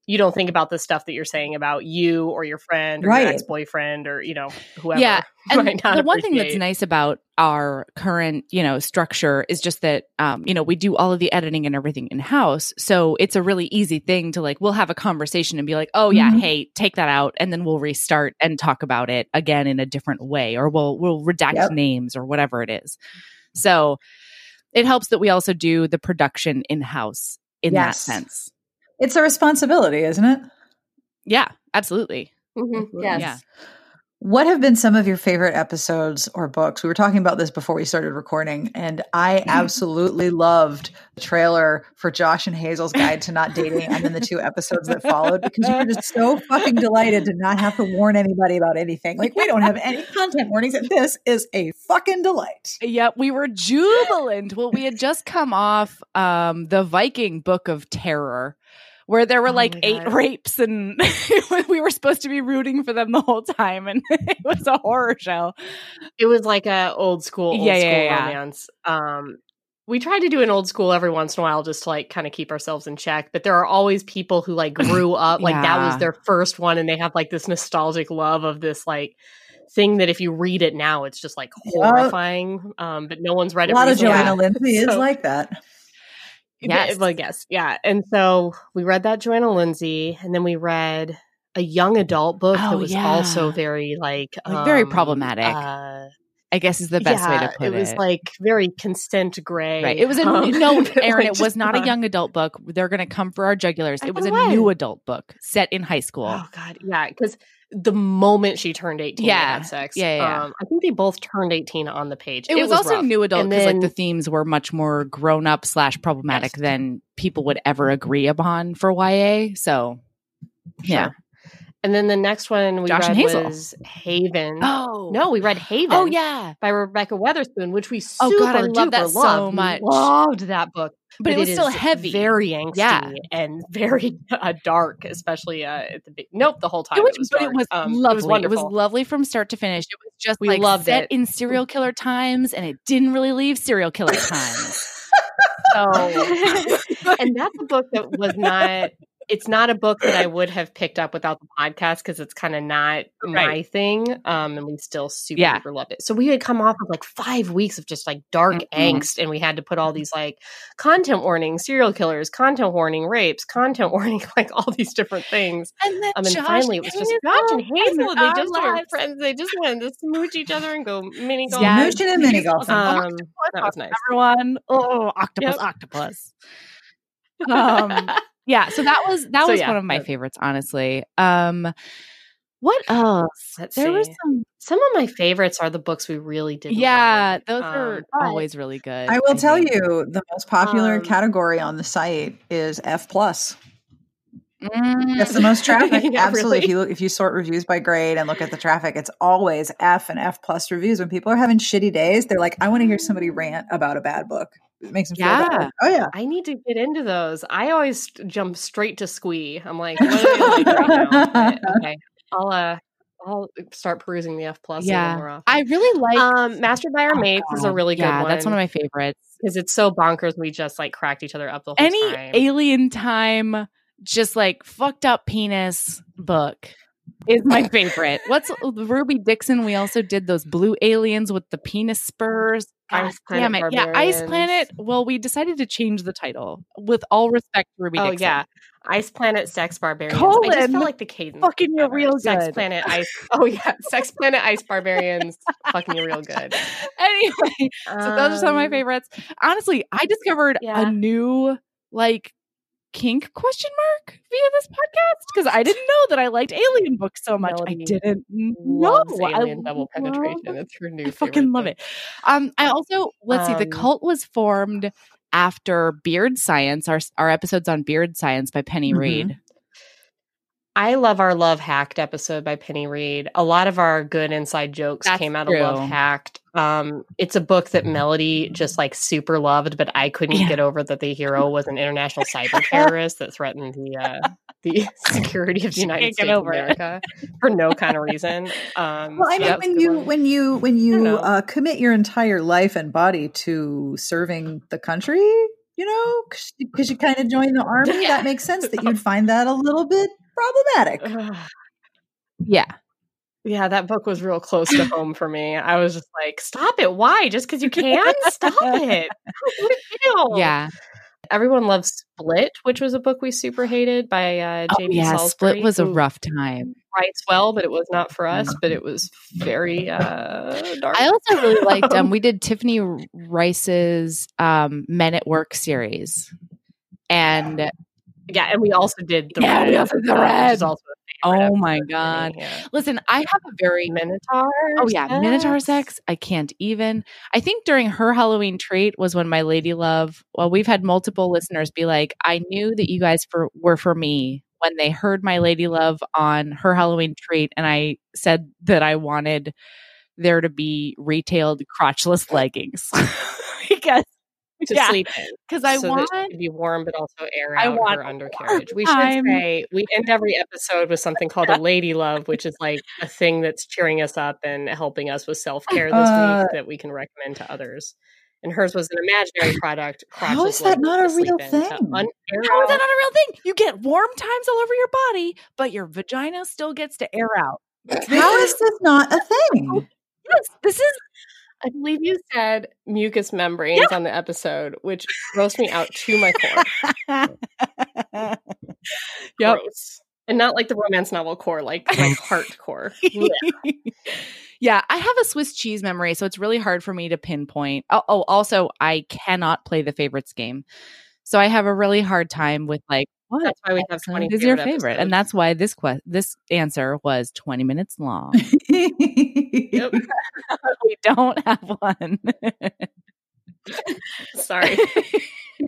you don't think about the stuff that you're saying about you or your friend or Right. your ex-boyfriend or, you know, whoever. Yeah, and might not the one thing that's nice about our current, you know, structure is just that, um, you know, we do all of the editing and everything in house. So it's a really easy thing to like, we'll have a conversation and be like, oh yeah, Mhm. hey, take that out, and then we'll restart and talk about it again in a different way, or we'll we'll redact Yep. names or whatever it is. So it helps that we also do the production in house in Yes. that sense. It's a responsibility isn't it Yeah, absolutely. Mhm, Yes. Yeah. What have been some of your favorite episodes or books? We were talking about this before we started recording, and I absolutely loved the trailer for Josh and Hazel's Guide to Not Dating and then the two episodes that followed because you were just so fucking delighted to not have to warn anybody about anything. Like, we don't have any content warnings, and this is a fucking delight. Yep, we were jubilant. well, we had just come off um, the Viking Book of Terror, where there were Oh like my eight God. rapes, and we were supposed to be rooting for them the whole time, and it was a horror show. It was like a old school, old Yeah, yeah, school yeah. romance. Um, we tried to do an old school every once in a while just to like kind of keep ourselves in check. But there are always people who like grew up, like that was their first one, and they have like this nostalgic love of this like thing that if you read it now, it's just like Yep. horrifying. Um, but no one's read it A it. lot of recently. Johanna Lindsey is like that. Yes. Well, yes. Yeah. And so we read that Johanna Lindsey, and then we read a young adult book Oh, that was yeah. also very like, Like, very um, problematic. Uh, I guess is the best way to put it it. was like very consent gray. Right. It was a um, no, Erin. it was not a young adult book. They're going to come for our jugulars. It was a new adult book set in high school. Oh God, yeah. Because the moment she turned eighteen, Yeah. yeah, had sex. Yeah, yeah. Um, I think they both turned eighteen on the page. it, was, also rough. new adult because like the themes were much more grown up slash problematic Yes. than people would ever agree upon for YA. So yeah. Sure. And then the next one we Josh read was Haven. Oh No, we read Haven. Oh yeah. by Rebekah Weatherspoon, which we super Oh, God, I love that duper so loved. Much. Loved that book, But, it was still is heavy. very angsty, Yeah. and very uh, dark, especially uh, at the big. Nope, the whole time it was, it was but dark. it was Um, lovely. It was it, was lovely from start to finish. It was just We like loved set it. in serial killer times, and it didn't really leave serial killer times. so, and that's a book that was not. It's not a book that I would have picked up without the podcast because it's kind of not my thing. Um, and we still super Yeah. duper loved it. So we had come off of like five weeks of just like dark Mhm. angst, and we had to put all these like content warning, serial killers, content warning, rapes, content warning, like all these different things. and then Um, and Josh finally, it was just Josh and Hazel. They just were lives. friends. They just wanted to smooch each other and go mini golf. Yeah. Mooching and mini golf. Um, that was nice. Everyone, oh, octopus, Yep. octopus. Um, yeah, so that was that So, was yeah, one of my that- favorites, honestly. Um, what else? Let's there was some. Some of my favorites are the books we really did. Yeah, those are Um, but- always really good. I will tell think. you the most popular Um, category on the site is F plus. Mm. That's the most traffic. Yeah, Absolutely. If you look, if you sort reviews by grade and look at the traffic, it's always F and F plus reviews. When people are having shitty days, they're like, I want to hear somebody rant about a bad book. It makes them feel Yeah. Oh yeah. I need to get into those. I always jump straight to Squee. I'm like, what are they right now? Okay, I'll uh, I'll start perusing the F plus. Yeah. more often. I really like. um, Mastered by Our oh, Mates is a God. really good yeah, one. that's one of my favorites. because it's so bonkers. We just like cracked each other up the whole time. Any time. alien time, just like fucked up penis book is my favorite. What's Ruby Dixon? We also did those blue aliens with the penis spurs. God Ice Planet damn it. Yeah, Ice Planet. Well, we decided to change the title with all respect to Ruby Oh Dixon. yeah, Ice Planet, Sex Barbarians. I just felt like the cadence. Fucking you real Sex. Planet, Ice. Oh yeah, Sex Planet, Ice Barbarians. fucking you real good. anyway, so those are some of my Um, favorites. Honestly, I discovered Yeah. a new like kink question mark via this podcast because I didn't know that I liked alien books so much. Melody I didn't know. Loves I alien double love- penetration. It's her new. I fucking love thing. it. Um, I also let's see. The Um, cult was formed after Beard Science. Our our episodes on Beard Science by Penny Mhm. Reid. I love our Love Hacked episode by Penny Reid. A lot of our good inside jokes That's came out true. of Love Hacked. Um, it's a book that Melody just like super loved, but I couldn't Yeah. get over that the hero was an international cyber terrorist that threatened the uh, the security of the United States of it. America for no kind of reason. Um, Well, I mean, was a when you when you when you uh, commit your entire life and body to serving the country, you know, because you kind of join the army, Yeah. that makes sense that you'd find that a little bit problematic. Yeah, Yeah, that book was real close to home for me. I was just like, stop it. Why? Just because you can? Stop it. Yeah, Everyone loves Split, which was a book we super hated by uh, oh, yeah. Salisbury. Split was a rough time. Writes well, but it was not for us. But it was very uh, dark. I also really liked. Um, we did Tiffany Reisz's um, Men at Work series, and yeah, and we also did the Yeah, Red, we also did The uh, Red. also Oh episode my god. yeah. Listen, I have a very Minotaur. Oh yeah, Minotaur sex. sex. I can't even. I think during her Halloween treat was when my lady love. Well, we've had multiple listeners be like, "I knew that you guys for were for me when they heard my lady love on her Halloween treat, and I said that I wanted there to be retailed crotchless leggings because to Yeah. sleep in. because I so want that be warm, but also air I out want her undercarriage. We should time. say we end every episode with something called a lady love, which is like a thing that's cheering us up and helping us with self care this Uh, week that we can recommend to others. And hers was an imaginary product. How is that not a real thing? un- How is that not a real thing? You get warm times all over your body, but your vagina still gets to air out. How is this not a thing? Yes, this is I believe you said mucous membranes on the episode, which grossed me out to my core. yep. Gross. And not like the romance novel core, like like hardcore. Blech. yeah, I have a Swiss cheese memory, so it's really hard for me to pinpoint. Oh, oh, also, I cannot play the favorites game, so I have a really hard time with like what That's why we have episode 20 is your favorite favorite, episodes. and that's why this que- this answer was twenty minutes long. We don't have one. Sorry. Isn't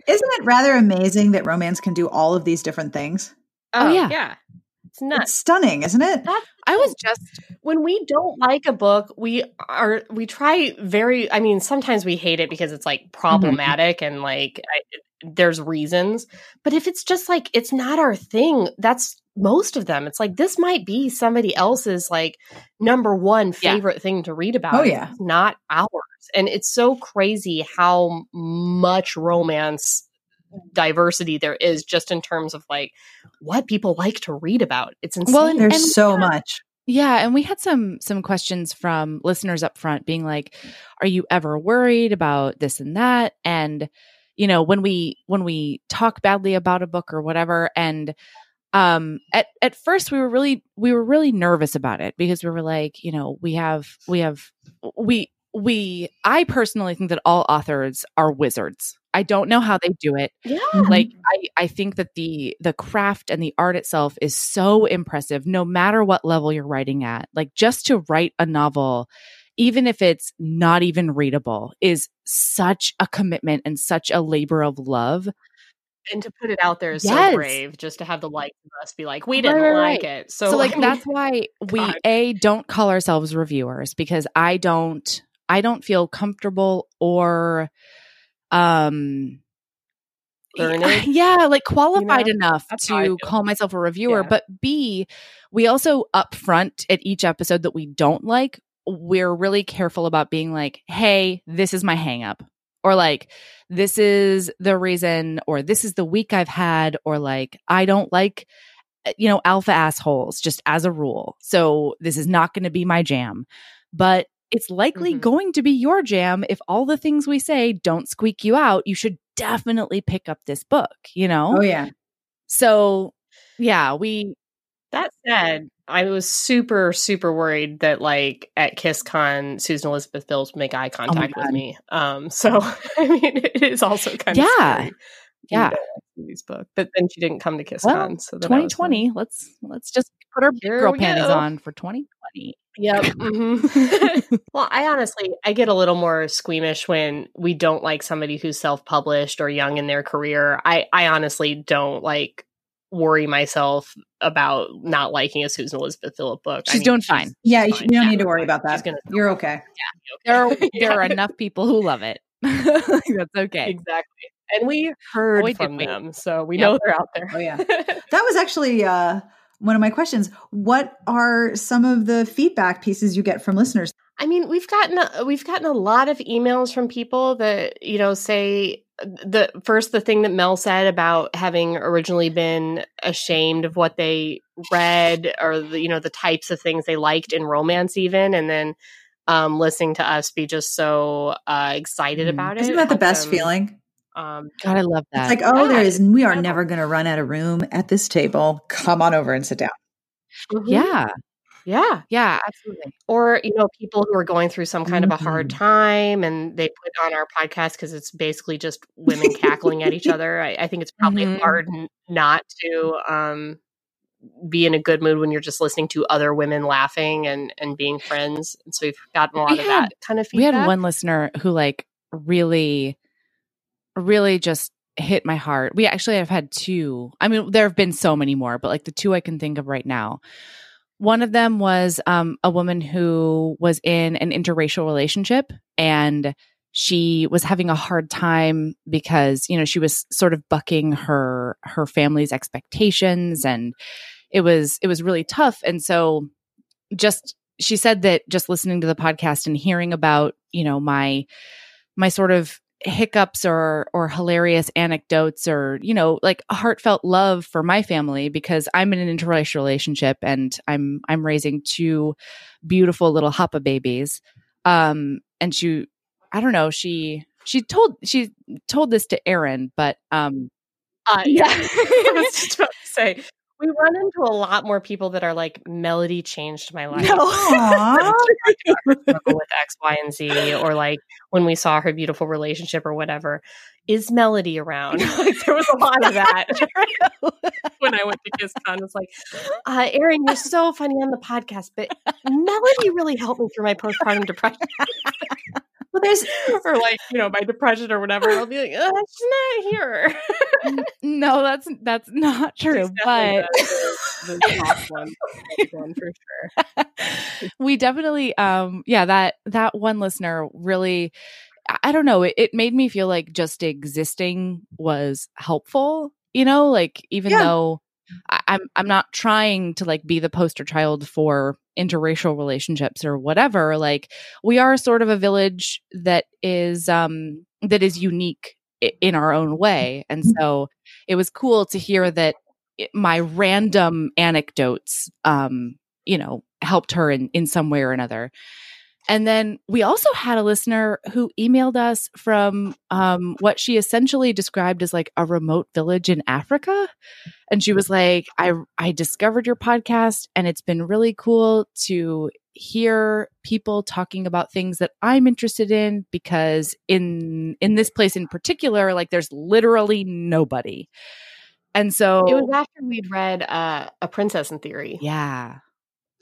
it rather amazing that romance can do all of these different things? Oh, oh yeah. yeah. It's nuts. It's stunning, isn't it? That's I was just when we don't like a book, we are we try very. I mean, sometimes we hate it because it's like mm-hmm. problematic and like I, there's reasons. But if it's just like it's not our thing, that's most of them. It's like this might be somebody else's like number one Yeah. favorite thing to read about. Oh, yeah. not ours. And it's so crazy how much romance diversity there is just in terms of like what people like to read about. It's insane. Well, and- There's so much. Yeah, and we had some some questions from listeners up front being like, "Are you ever worried about this and that?" And you know, when we when we talk badly about a book or whatever and um at at first we were really we were really nervous about it because we were like, you know, we have we have we we I personally think that all authors are wizards. I don't know how they do it yeah. like I, I think that the the craft and the art itself is so impressive no matter what level you're writing at like just to write a novel even if it's not even readable is such a commitment and such a labor of love and to put it out there is Yes. so brave just to have the likes of us be like we didn't right, like right. it so, so, like that's why we God. a don't call ourselves reviewers because i don't i don't feel comfortable or um Learned? yeah like qualified know? enough That's how I to call myself a reviewer Yeah. but b we also upfront at each episode that we don't like we're really careful about being like hey this is my hang up or like this is the reason or this is the week i've had or like i don't like uh, you know alpha assholes just as a rule so this is not going to be my jam but it's likely Mhm. going to be your jam if all the things we say don't squeak you out you should definitely pick up this book you know Oh yeah. so yeah we that said i was super super worried that like at kisscon susan elizabeth phillips would make eye contact with me um so i mean it is also kind of Yeah. Yeah. these book but then she didn't come to kisscon Well, so then I was like, 2020 let's let's just put our girl panties go. on for 2020 Yep. mhm. well, I honestly, I get a little more squeamish when we don't like somebody who's self-published or young in their career. I, I honestly don't like worry myself about not liking a Susan Elizabeth Phillip book. I She's doing fine. Yeah, you, fine. you don't Yeah, need to worry about that. gonna You're okay. there are there are enough people who love it that's okay exactly. And we heard Boy, did from we. them, so we Yep. know they're out there. Oh yeah. That was actually uh, one of my questions. What are some of the feedback pieces you get from listeners? I mean, we've gotten a, we've gotten a lot of emails from people that you know say the first the thing that Mel said about having originally been ashamed of what they read or the, you know the types of things they liked in romance even and then um listening to us be just so uh excited Mhm. about it Isn't that the best them, feeling? um god i love that It's like, oh, there Yeah, is. We are never going to run out of room at this table. Come on over and sit down. mhm. yeah yeah yeah absolutely or you know people who are going through some kind of a hard Mhm. time and they put on our podcast because it's basically just women cackling at each other I, I think it's probably Mhm. hard n- not to um be in a good mood when you're just listening to other women laughing and and being friends. And so we've gotten a lot We of had- that kind of feedback. we had one listener who like really really just hit my heart we actually have had two i mean there have been so many more but like the two i can think of right now one of them was um, a woman who was in an interracial relationship and she was having a hard time because you know she was sort of bucking her her family's expectations and it was it was really tough. And so just she said that just listening to the podcast and hearing about you know my my sort of hiccups or or hilarious anecdotes or you know like heartfelt love for my family because I'm in an interracial relationship and I'm I'm raising two beautiful little hapa babies. Um and she I don't know she she told she told this to Erin but um Uh, yeah, I was just about to say we run into a lot more people that are like, "Melody changed my life." Struggle with X, Y, and Z, or like when we saw her beautiful relationship or whatever. Is Melody around? like there was a lot of that when I went to KissCon. It's like, uh, Erin, you're so funny on the podcast, but Melody really helped me through my postpartum depression. Well, there's or like you know my depression or whatever. I'll be like, uh, she's not here. no that's that's not true but the, the top one, the one for sure. we definitely um yeah that that one listener really I- i don't know it, it made me feel like just existing was helpful you know like even Yeah. though I, i'm i'm not trying to like be the poster child for interracial relationships or whatever like we are sort of a village that is um that is unique in our own way and so it was cool to hear that it- my random anecdotes um you know helped her in in some way or another and then we also had a listener who emailed us from um, what she essentially described as like a remote village in Africa. And she was like, I, I discovered your podcast and it's been really cool to hear people talking about things that I'm interested in because in in this place in particular, like there's literally nobody. And so It was after we'd read uh, A Princess in Theory. yeah.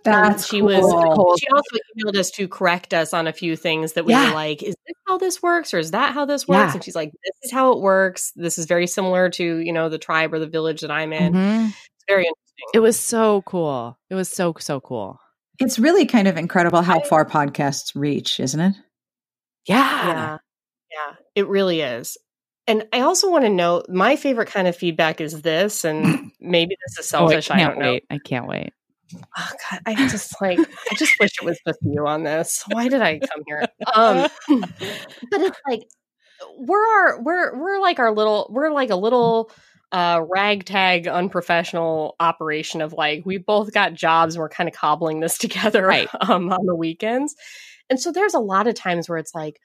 And That's she cool. was she also emailed us to correct us on a few things that we Yeah. were like, is this how this works or is that how this works? Yeah. And she's like, this is how it works. This is very similar to, you know, the tribe or the village that I'm in. Mhm. It's very interesting. It was so cool. It was so so cool. It's really kind of incredible how I- far podcasts reach, isn't it? Yeah. yeah. Yeah. It really is. And I also want to know my favorite kind of feedback is this, and maybe this is Oh, I selfish. I, can't don't know. I can't wait. Oh God, I just like I just wish it was just you on this. Why did I come here? Um but it's like we're our we're we're like our little we're like a little uh ragtag unprofessional operation of like we both got jobs and we're kind of cobbling this together Right. um on the weekends. And so there's a lot of times where it's like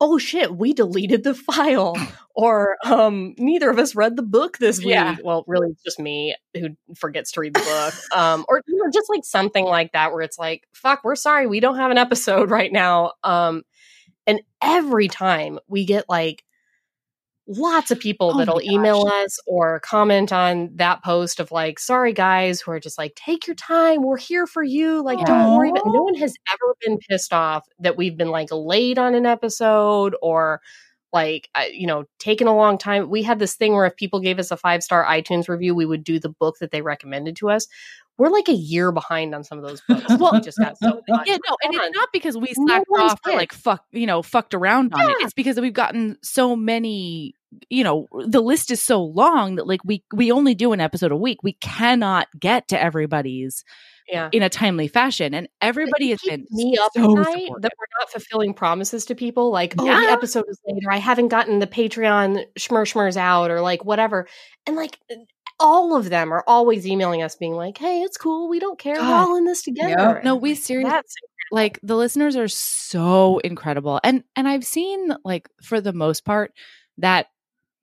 oh shit we deleted the file or um neither of us read the book this week Yeah. well really it's just me who forgets to read the book um or you know just like something like that where it's like fuck we're sorry we don't have an episode right now um and every time we get like lots of people Oh that'll email us or comment on that post of like sorry guys who are just like take your time we're here for you like don't worry about no one has ever been pissed off that we've been like late on an episode or like you know taken a long time. We had this thing where if people gave us a five star itunes review we would do the book that they recommended to us. We're like a year behind on some of those books. Well we just got so much. Yeah, no, and on. it's not because we No slacked one's off or like fuck, you know, fucked around on it. It's because we've gotten so many, you know, the list is so long that like we we only do an episode a week. We cannot get to everybody's yeah. in a timely fashion, and everybody has keeps been me up so at night that we're not fulfilling promises to people like oh the episode is later. I haven't gotten the patreon schmur schmurs out or like whatever and like all of them are always emailing us being like hey it's cool. We don't care. We're all in this together. No, we seriously- that's like the listeners are so incredible and and i've seen like for the most part that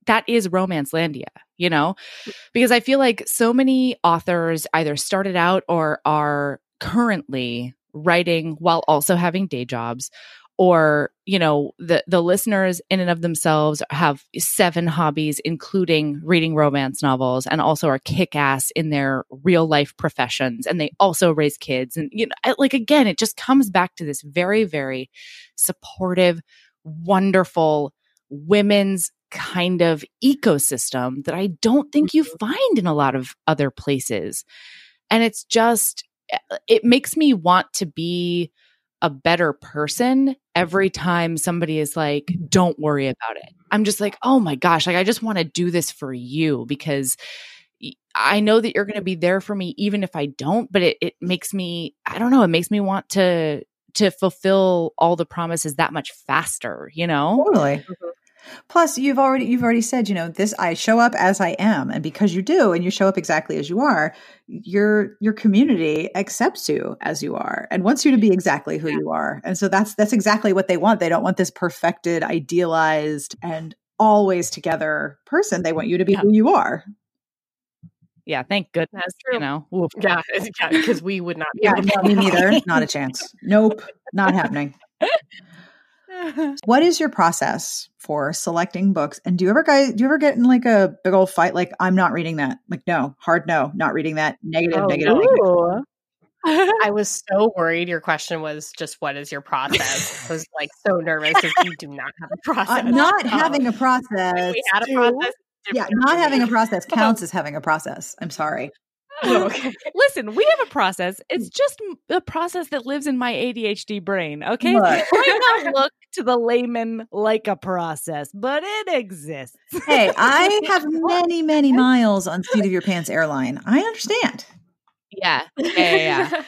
that is Romancelandia you know? Mm. Because i feel like so many authors either started out or are currently writing while also having day jobs or you know the the listeners in and of themselves have seven hobbies including reading romance novels and also are kick-ass in their real life professions and they also raise kids and you know like again it just comes back to this very very supportive wonderful women's kind of ecosystem that I don't think you Mm-hmm. find in a lot of other places and it's just it makes me want to be a better person every mm-hmm. time somebody is like, mm-hmm. don't worry about it. I'm just like, oh my gosh, like I just want to do this for you because I know that you're going to be there for me even if I don't, but it, it makes me, I don't know, it makes me want to to fulfill all the promises that much faster, you know? Totally. Mm-hmm. Plus, you've already you've already said, you know, this I show up as I am, and because you do, and you show up exactly as you are, your your community accepts you as you are and wants you to be exactly who you are. And so that's that's exactly what they want. They don't want this perfected, idealized, and always together person. They want you to be Yeah. who you are. Yeah, thank goodness, That's true. you know. Oof. Yeah, yeah, because we would not be Yeah, able to no, pull me neither. Not a chance. Nope, not happening. What is your process for selecting books? And do you ever guys do you ever get in like a big old fight like I'm not reading that? Like no, hard no, not reading that. Negative, Oh, negative, negative. I was so worried your question was just what is your process? I was like so nervous because you do not have a Uh, process. not Um, having a if process. we had a process. Yeah, not having a process counts as having a process. I'm sorry. Oh, okay. Listen, we have a process. It's just m- a process that lives in my ADHD brain. Okay, Look. it might not look to the layman like a process, but it exists. Hey, I have many, many miles on seat of your pants airline. I understand. Yeah, yeah, yeah. yeah.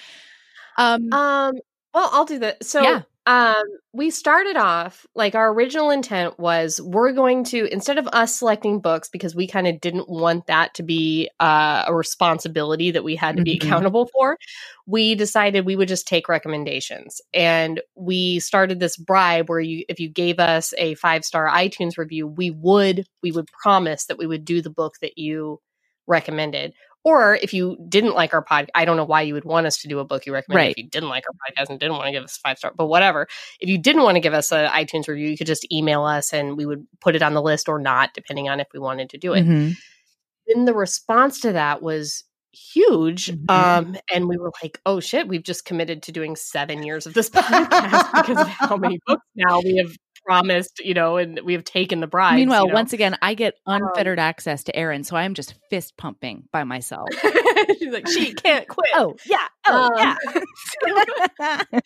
Um, Um, well, I'll do that. So, Yeah. Um, we started off like our original intent was we're going to instead of us selecting books because we kind of didn't want that to be uh, a responsibility that we had to be Mhm. accountable for. We decided we would just take recommendations, and we started this bribe where you, if you gave us a five star iTunes review, we would we would promise that we would do the book that you recommended. Or if you didn't like our podcast, I don't know why you would want us to do a book you recommended Right. if you didn't like our podcast and didn't want to give us five star, but whatever. If you didn't want to give us an iTunes review, you could just email us and we would put it on the list or not, depending on if we wanted to do it. mhm. Then the response to that was huge. Mhm. Um, and we were like, oh shit, we've just committed to doing seven years of this podcast because of how many books now we have promised, you know, and we have taken the bribes. Meanwhile, you know? once again, I get unfettered access to Erin, so I am just fist pumping by myself. she's like, she can't quit. oh yeah, oh Um, yeah.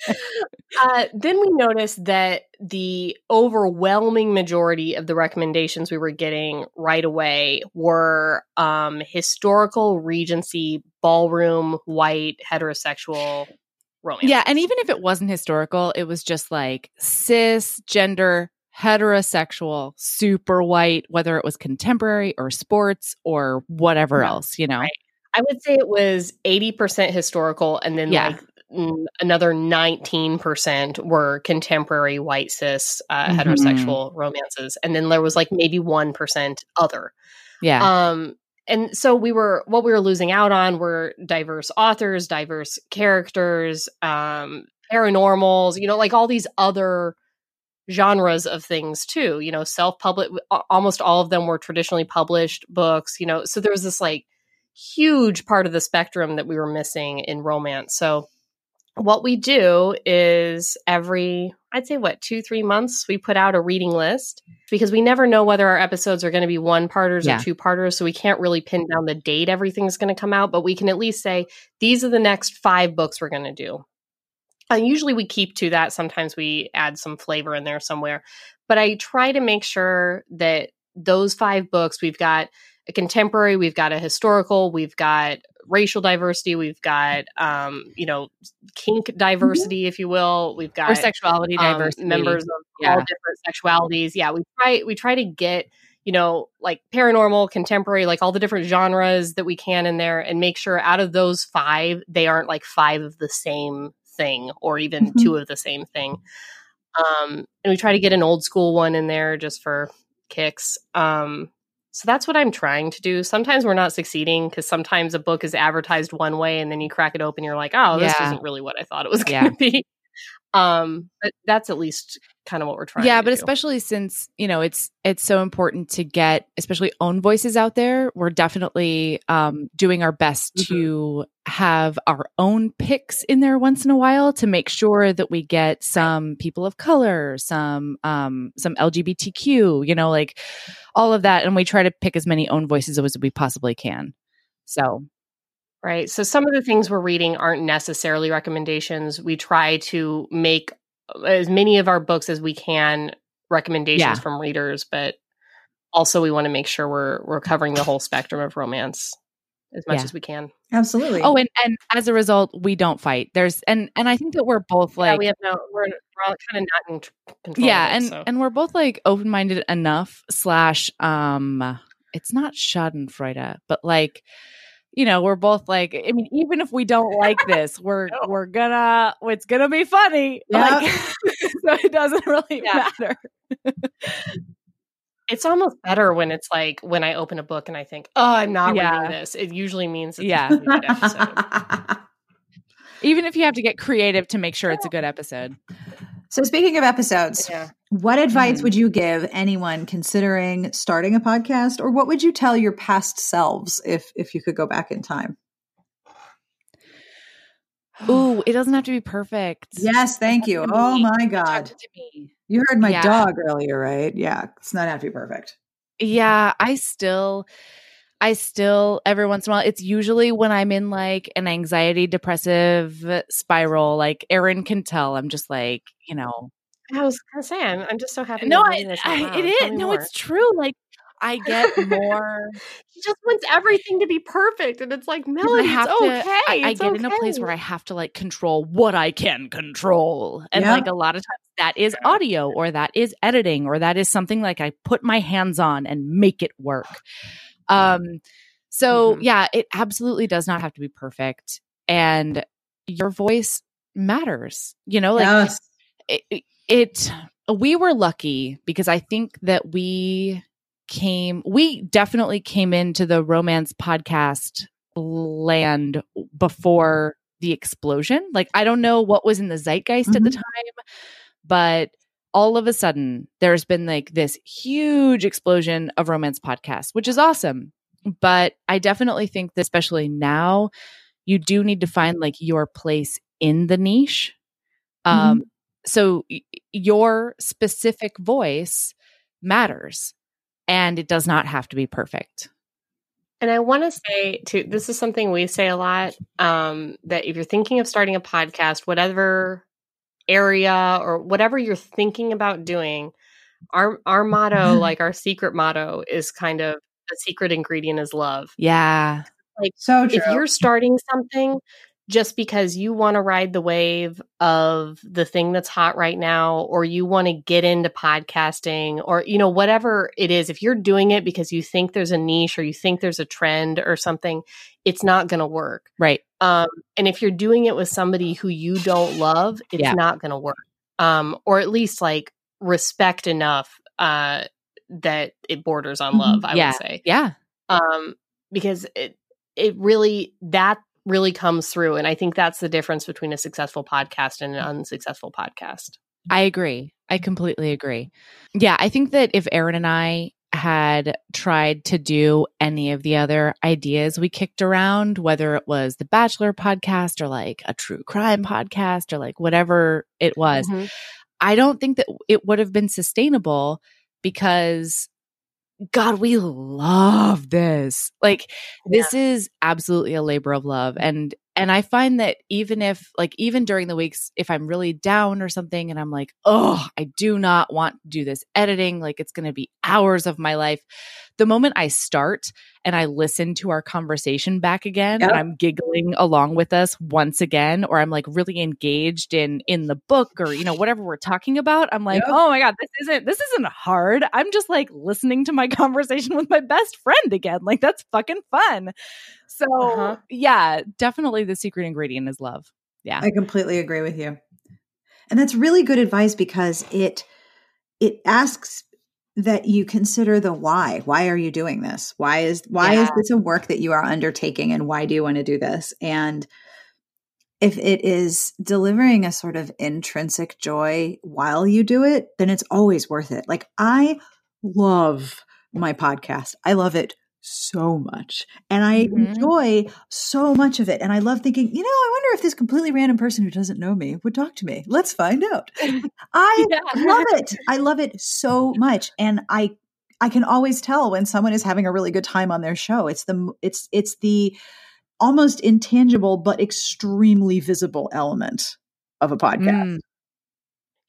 uh, then we noticed that the overwhelming majority of the recommendations we were getting right away were um, historical Regency ballroom white heterosexual romance. Yeah, and even if it wasn't historical, it was just like cisgender, heterosexual, super white, whether it was contemporary or sports or whatever Right, else, you know. right. I would say it was eighty percent historical, and then Yeah. like mm, another nineteen percent were contemporary white cis uh, Mhm. heterosexual romances, and then there was like maybe one percent other. Yeah. Um, and so we were what we were losing out on were diverse authors, diverse characters, um, paranormals, you know, like all these other genres of things too. You know, self public. Almost all of them were traditionally published books. You know, so there was this like huge part of the spectrum that we were missing in romance. So what we do is every i'd say what two three months we put out a reading list because we never know whether our episodes are going to be one parters Yeah. or two parters so we can't really pin down the date everything's going to come out but we can at least say these are the next five books we're going to do and usually we keep to that sometimes we add some flavor in there somewhere but i try to make sure that those five books we've got a contemporary we've got a historical we've got racial diversity we've got um you know kink diversity if you will we've got or sexuality um, diversity. members of Yeah. all different sexualities yeah we try we try to get you know like paranormal contemporary like all the different genres that we can in there and make sure out of those five they aren't like five of the same thing or even Mhm. two of the same thing um and we try to get an old school one in there just for kicks um so that's what I'm trying to do. Sometimes we're not succeeding because sometimes a book is advertised one way and then you crack it open, you're like, oh, this Yeah. isn't really what I thought it was going Yeah. to be. Um, but that's at least kind of what we're trying. yeah but do. especially since you know it's it's so important to get especially own voices out there we're definitely um doing our best Mhm. to have our own picks in there once in a while to make sure that we get some people of color some um some lgbtq you know like all of that and we try to pick as many own voices as we possibly can so Right. So some of the things we're reading aren't necessarily recommendations. We try to make as many of our books as we can recommendations Yeah. from readers, but also we want to make sure we're we're covering the whole spectrum of romance as much Yeah. as we can. Absolutely. oh and and as a result we don't fight there's and and i think that we're both yeah, like we have no we're, we're all kind of not in control. yeah it, and so. and we're both like open-minded enough slash um it's not schadenfreude but like you know we're both like i mean even if we don't like this we're No. we're gonna it's gonna be funny Yeah. like so it doesn't really Yeah. matter it's almost better when it's like when I open a book and I think, "Oh, I'm not Yeah. reading this." It usually means it's Yeah. a good episode. even if you have to get creative to make sure it's a good episode so, speaking of episodes, Yeah. what advice Mhm. would you give anyone considering starting a podcast, or what would you tell your past selves if if you could go back in time? ooh it doesn't have to be perfect Yes, thank you. Oh my God, me you heard my Yeah. dog earlier, right? Yeah, it's not have to be perfect. Yeah, I still I still every once in a while it's usually when I'm in like an anxiety depressive spiral like Erin can tell I'm just like, you know. I was gonna say, I'm, I'm just so happy. No, I, reading this out I it is. No, more. it's true. Like I get more He just wants everything to be perfect, and it's like have it's to okay. I, I it's get in a place where I have to like control what I can control. And Yeah. like a lot of times that is audio or that is editing or that is something like I put my hands on and make it work. Um so Mhm. yeah, it absolutely does not have to be perfect and your voice matters. You know, like yes. it, it- it we were lucky because I think that we came we definitely came into the romance podcast land before the explosion. Like I don't know what was in the zeitgeist at the time, but all of a sudden there's been like this huge explosion of romance podcasts, which is awesome. But I definitely think that especially now you do need to find like your place in the niche. Um so y- your specific voice matters and it does not have to be perfect. And I want to say too, this is something we say a lot. Um, that if you're thinking of starting a podcast, whatever area or whatever you're thinking about doing, our our motto, mm-hmm. like our secret motto, is kind of the secret ingredient is love. Yeah. Like so true. if you're starting something just because you want to ride the wave of the thing that's hot right now or you want to get into podcasting or you know whatever it is if you're doing it because you think there's a niche or you think there's a trend or something it's not going to work Right. um, and if you're doing it with somebody who you don't love it's Yeah. not going to work um, or at least like respect enough uh, that it borders on Mhm. love i Yeah. would say Yeah. um, because it it really that really comes through, and I think that's the difference between a successful podcast and an unsuccessful podcast. I agree. I completely agree. Yeah, I think that if Erin and I had tried to do any of the other ideas we kicked around, whether it was the Bachelor podcast or like a true crime podcast or like whatever it was, Mhm. I don't think that it would have been sustainable because God, we love this. Like this is absolutely a labor of love and and I find that even if like even during the weeks if I'm really down or something and I'm like, "Oh, I do not want to do this editing, like it's going to be hours of my life." The moment I start and I listen to our conversation back again Yep. and I'm giggling along with us once again or I'm like really engaged in in the book or you know whatever we're talking about, I'm like, Yep. "Oh my god, this isn't this isn't hard. I'm just like listening to my conversation with my best friend again. Like that's fucking fun." So, Uh-huh. yeah, definitely the secret ingredient is love. Yeah. I completely agree with you. And that's really good advice because it it asks that you consider the why. Why are you doing this? Why is why is this a work that you are undertaking and why do you want to do this? And if it is delivering a sort of intrinsic joy while you do it, then it's always worth it. Like I love my podcast. I love it so much. And I mm-hmm. enjoy so much of it. And I love thinking, you know, I wonder if this completely random person who doesn't know me would talk to me. Let's find out. I yeah. love it. I love it so much. And I I can always tell when someone is having a really good time on their show. It's the it's it's the almost intangible but extremely visible element of a podcast. Mm.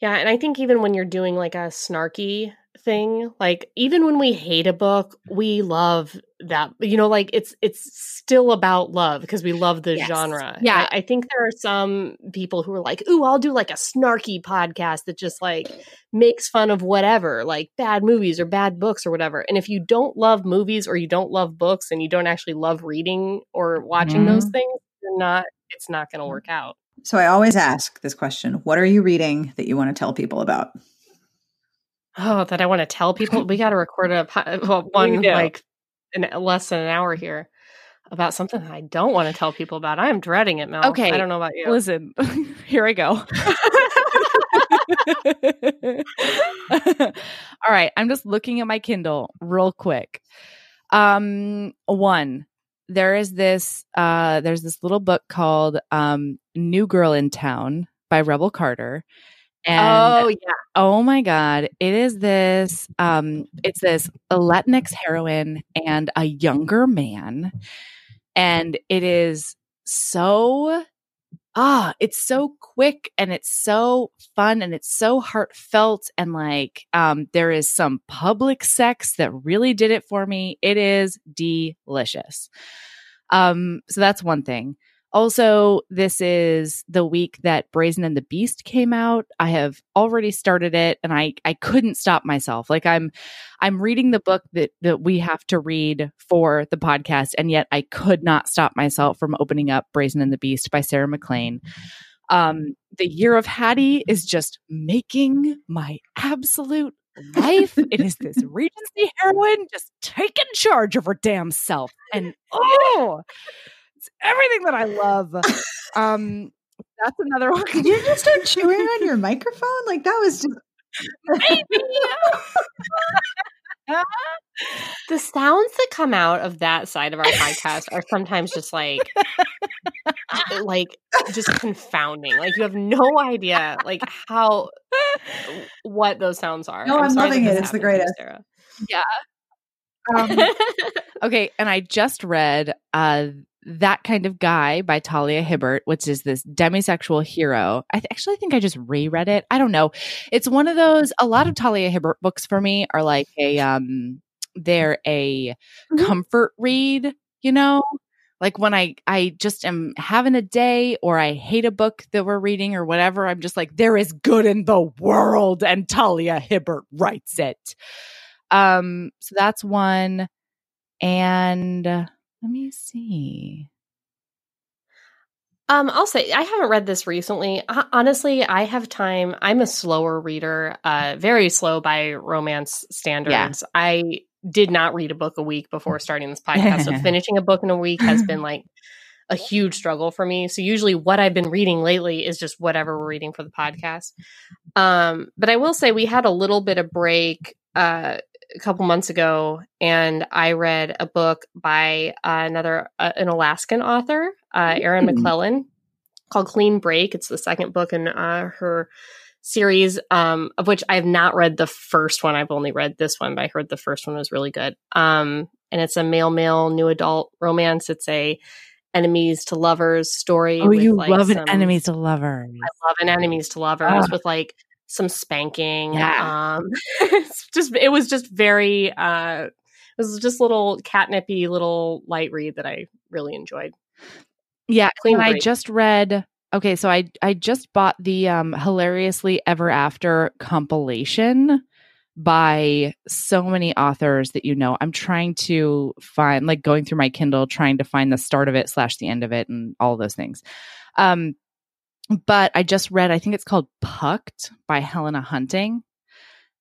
Yeah, and I think even when you're doing like a snarky thing like even when we hate a book we love that you know like it's it's still about love because we love the yes. genre yeah I, I, think there are some people who are like ooh i'll do like a snarky podcast that just like makes fun of whatever like bad movies or bad books or whatever and if you don't love movies or you don't love books and you don't actually love reading or watching mm-hmm. those things you're not it's not going to work out so i always ask this question what are you reading that you want to tell people about Oh, that I want to tell people. We got to record a well, one like in less than an hour here about something I don't want to tell people about. I am dreading it, Mel. Okay, I don't know about you. Listen, here I go. All right, I'm just looking at my Kindle real quick. Um, one, there is this uh, there's this little book called um, New Girl in Town by Rebel Carter and oh yeah. Oh my god. It is this um it's this Latinx heroine and a younger man. And it is so ah, it's so quick and it's so fun and it's so heartfelt and like um there is some public sex that really did it for me. It is delicious. Um so that's one thing. Also, this is the week that Brazen and the Beast came out. I have already started it and I I couldn't stop myself. Like I'm I'm reading the book that that we have to read for the podcast and yet I could not stop myself from opening up Brazen and the Beast by Sarah MacLean. Um The Year of Hattie is just making my absolute life. it is this Regency heroine just taking charge of her damn self. And oh everything that I love. Um, that's another one. Did you just start chewing on your microphone? Like that was just the sounds that come out of that side of our podcast are sometimes just like uh, like just confounding like you have no idea like how what those sounds are no i'm, I'm loving it it's the greatest Sarah. yeah um, okay and i just read uh that Kind of Guy by Talia Hibbert, which is this demisexual hero. I th- actually think I just reread it. I don't know. It's one of those, a lot of Talia Hibbert books for me are like a, um, they're a mm-hmm. comfort read, you know? Like when I, I just am having a day or I hate a book that we're reading or whatever, I'm just like, there is good in the world. And Talia Hibbert writes it. Um, so that's one. And, let me see. Um, I'll say I haven't read this recently. honestly, I have time. I'm a slower reader, uh, very slow by romance standards. Yeah. I did not read a book a week before starting this podcast. so finishing a book in a week has been like a huge struggle for me. So usually what I've been reading lately is just whatever we're reading for the podcast. Um, but I will say we had a little bit of break uh, a couple months ago, and I read a book by uh, another uh, an Alaskan author, uh, Erin mm. McLellan, called Clean Break. It's the second book in uh, her series, um, of which I have not read the first one. I've only read this one, but I heard the first one was really good. Um, and it's a male male new adult romance. It's a enemies to lovers story. Oh, you like love an enemies to lovers. I love an enemies to lovers with like some spanking. Yeah. Um, it's just it was just very uh, it was just a little catnipy little light read that I really enjoyed. Yeah, Clean and I just read. Okay, so I I just bought the um, hilariously ever after compilation by so many authors that you know. I'm trying to find like going through my Kindle, trying to find the start of it slash the end of it, and all those things. Um, but I just read, I think it's called Pucked by Helena Hunting.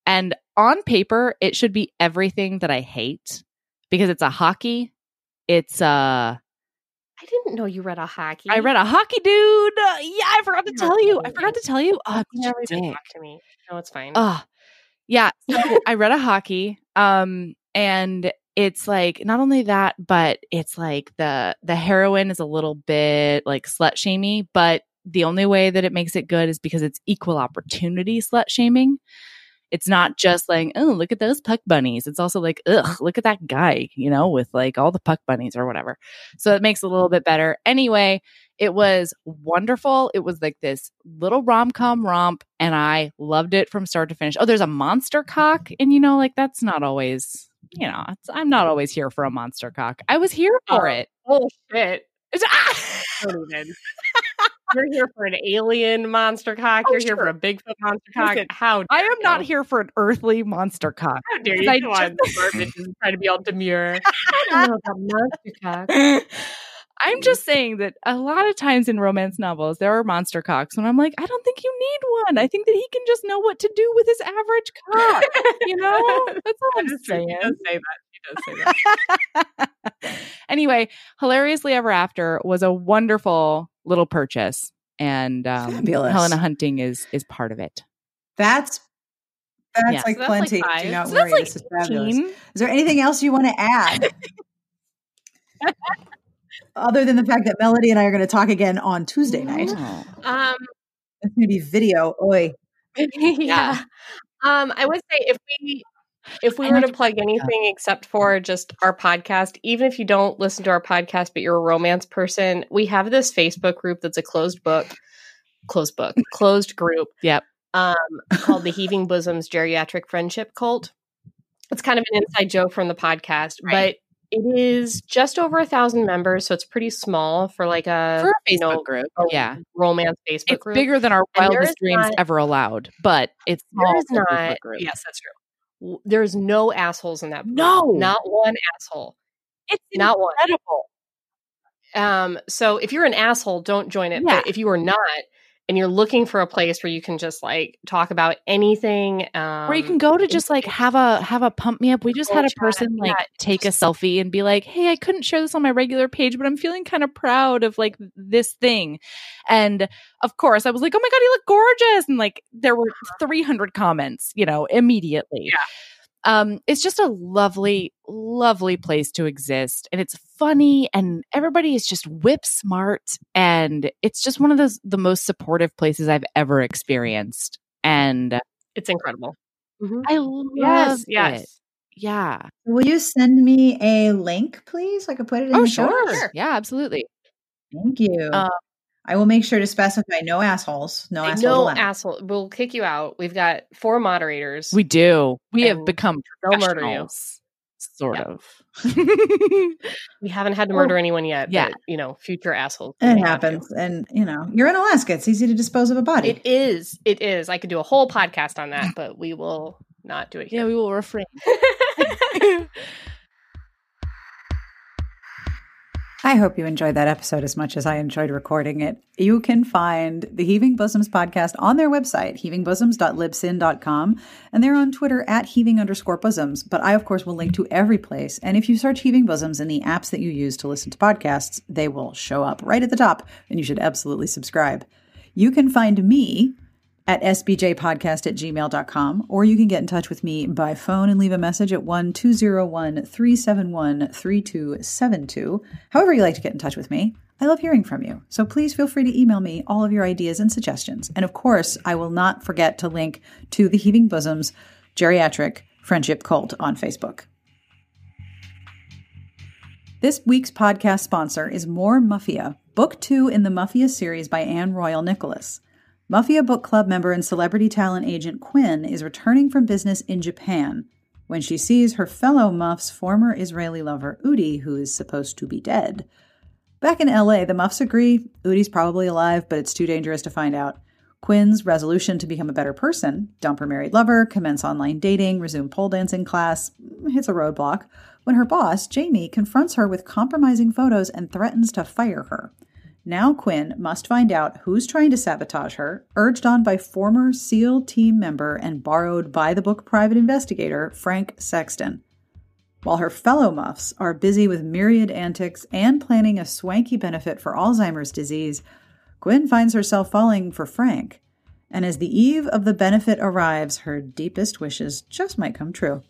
And on paper, it should be everything that I hate because it's a hockey, it's a I didn't know you read a hockey. I read a hockey dude. Uh, yeah, I forgot to tell you. I forgot to tell you. Oh, You never such a did talk to me. No, it's fine. Oh, yeah. So I read a hockey. Um, and it's like not only that, but it's like the the heroine is a little bit like slut shamey, but the only way that it makes it good is because it's equal opportunity slut shaming. It's not just like, oh, look at those puck bunnies. It's also like, ugh, look at that guy, you know, with like all the puck bunnies or whatever. So it makes it a little bit better. Anyway, it was wonderful. It was like this little rom com romp, and I loved it from start to finish. Oh, there's a monster cock, and you know, like that's not always, you know, it's, I'm not always here for a monster cock. I was here for Oh. it. oh shit! It's- ah! You're here for an alien monster cock. Oh, You're here for sure. a Bigfoot monster cock. Listen, How I am not here for an earthly monster cock. How dare you? I Come on, garbage and try to be all demure. I don't know about monster cock. I'm just saying that a lot of times in romance novels, there are monster cocks, and I'm like, I don't think you need one. I think that he can just know what to do with his average cock. You know, that's all I'm saying. She does say that. She does say that. anyway, hilariously ever after was a wonderful little purchase, and um, Fabulous. Helena Hunting is is part of it. That's that's Yeah. like So that's like plenty. five. Do not So worry. that's like this is fabulous. 18. Is there anything else you want to add? Other than the fact that Melody and I are going to talk again on Tuesday night. Oh. Um, It's going to be video. Oi. yeah. Um, I would say if we if we were to plug anything except for just our podcast, even if you don't listen to our podcast but you're a romance person, we have this Facebook group that's a closed book, closed book, closed group. Yep. Um, called the Heaving Bosoms Geriatric Friendship Cult. It's kind of an inside joke from the podcast, Right. but it is just over a thousand members, so it's pretty small for like a For a you Facebook know, group, a yeah, romance Facebook it's group. bigger than our wildest dreams not- ever allowed, but it's small is a Facebook not. group. Yes, that's true. There's no assholes in that. group. No. not one asshole. It's Not one. Um, so if you're an asshole, don't join it. Yeah. But if you are not, and you're looking for a place where you can just like talk about anything, um, Where you can go to just like have a have a pump me up. We just had a person like take a selfie and be like, "Hey, I couldn't share this on my regular page, but I'm feeling kind of proud of like this thing." And of course, I was like, "Oh my god, you look gorgeous!" And like there were 300 comments, you know, immediately. Yeah. Um, it's just a lovely, lovely place to exist, and it's funny, and everybody is just whip smart, and it's just one of those the most supportive places I've ever experienced. And it's incredible. Mhm. I love Yes, it. yes. Yeah. Will you send me a link, please? I could put it in Oh, the show sure. notes? Sure. Yeah, absolutely. Thank you. Uh, I will make sure to specify no assholes. No assholes no asshole. We'll kick you out. We've got four moderators. We do. We have become they'll murder you. Sort Yeah. of. We haven't had to murder anyone yet. yeah. but, you know, future assholes. it may have happens. And, you know, you're in Alaska. It's easy to dispose of a body. It is. It is. I could do a whole podcast on that, but we will not do it yeah, we will refrain. I hope you enjoyed that episode as much as I enjoyed recording it. You can find the Heaving Bosoms podcast on their website, heavingbosoms.libsyn.com, and they're on Twitter at heaving underscore bosoms. But I, of course, will link to every place. And if you search Heaving Bosoms in the apps that you use to listen to podcasts, they will show up right at the top, and you should absolutely subscribe. You can find me at sbjpodcast at gmail.com, or you can get in touch with me by phone and leave a message at 1 201 371 3272. However, you like to get in touch with me. I love hearing from you. So please feel free to email me all of your ideas and suggestions. And of course, I will not forget to link to the Heaving Bosoms Geriatric Friendship Cult on Facebook. This week's podcast sponsor is More Muffia, book two in the Muffia series by Ann Royal Nicholas. Muffia Book Club member and celebrity talent agent Quinn is returning from business in Japan when she sees her fellow Muff's former Israeli lover Udi, who is supposed to be dead. Back in LA, the Muffs agree Udi's probably alive, but it's too dangerous to find out. Quinn's resolution to become a better person, dump her married lover, commence online dating, resume pole dancing class, hits a roadblock when her boss, Jamie, confronts her with compromising photos and threatens to fire her. Now Quinn must find out who's trying to sabotage her, urged on by former SEAL team member and borrowed by the book private investigator Frank Sexton. While her fellow muffs are busy with myriad antics and planning a swanky benefit for Alzheimer's disease, Gwen finds herself falling for Frank. And as the eve of the benefit arrives, her deepest wishes just might come true.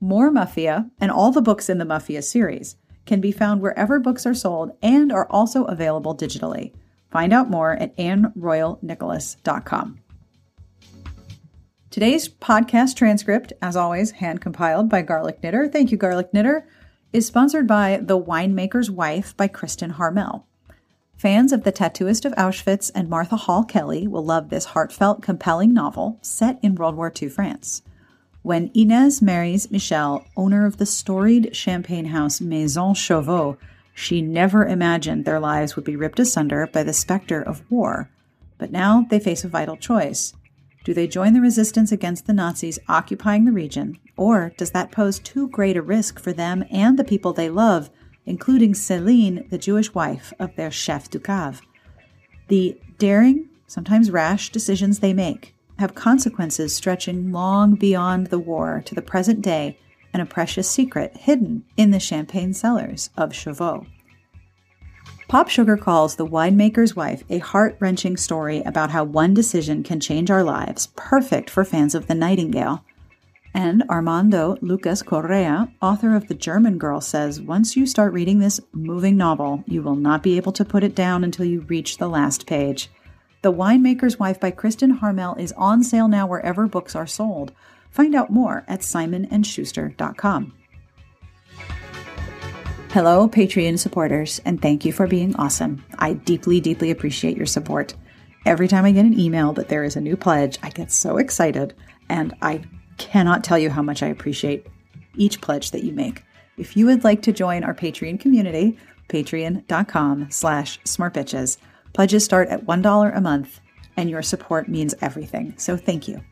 More Muffia and all the books in the Muffia series can be found wherever books are sold and are also available digitally. Find out more at annroyalnicholas.com. Today's podcast transcript, as always, hand compiled by Garlic Knitter. Thank you, Garlic Knitter. Is sponsored by The Winemaker's Wife by Kristin Harmel. Fans of The Tattooist of Auschwitz and Martha Hall Kelly will love this heartfelt, compelling novel set in World War II France. When Inez marries Michel, owner of the storied champagne house Maison Chauveau, she never imagined their lives would be ripped asunder by the specter of war. But now they face a vital choice. Do they join the resistance against the Nazis occupying the region, or does that pose too great a risk for them and the people they love, including Celine, the Jewish wife of their chef du cave? The daring, sometimes rash decisions they make have consequences stretching long beyond the war to the present day and a precious secret hidden in the champagne cellars of Chauveau. Pop Sugar calls The Winemaker's Wife a heart wrenching story about how one decision can change our lives, perfect for fans of The Nightingale. And Armando Lucas Correa, author of The German Girl, says once you start reading this moving novel, you will not be able to put it down until you reach the last page. The Winemaker's Wife by Kristin Harmel is on sale now wherever books are sold. Find out more at simonandschuster.com. Hello, Patreon supporters, and thank you for being awesome. I deeply, deeply appreciate your support. Every time I get an email that there is a new pledge, I get so excited, and I cannot tell you how much I appreciate each pledge that you make. If you would like to join our Patreon community, patreon.com slash smartbitches, Pledges start at $1 a month, and your support means everything. So thank you.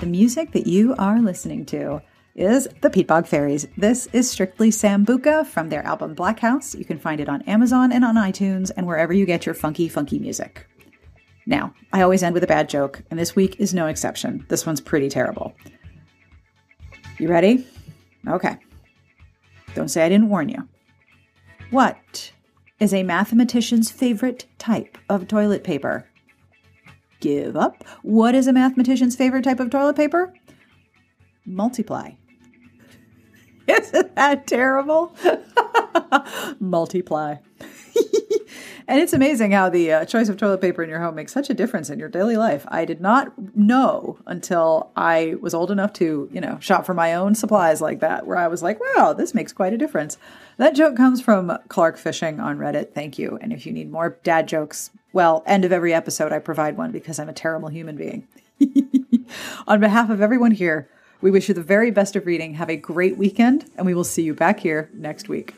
The music that you are listening to is the Peatbog Faeries. This is strictly Sambuca from their album Black House. You can find it on Amazon and on iTunes and wherever you get your funky, funky music. Now, I always end with a bad joke, and this week is no exception. This one's pretty terrible. You ready? Okay. Don't say I didn't warn you. What is a mathematician's favorite type of toilet paper? Give up. What is a mathematician's favorite type of toilet paper? Multiply. Isn't that terrible? Multiply. And it's amazing how the uh, choice of toilet paper in your home makes such a difference in your daily life. I did not know until I was old enough to, you know, shop for my own supplies like that, where I was like, wow, this makes quite a difference. That joke comes from Clark Fishing on Reddit. Thank you. And if you need more dad jokes, well, end of every episode, I provide one because I'm a terrible human being. on behalf of everyone here, we wish you the very best of reading. Have a great weekend, and we will see you back here next week.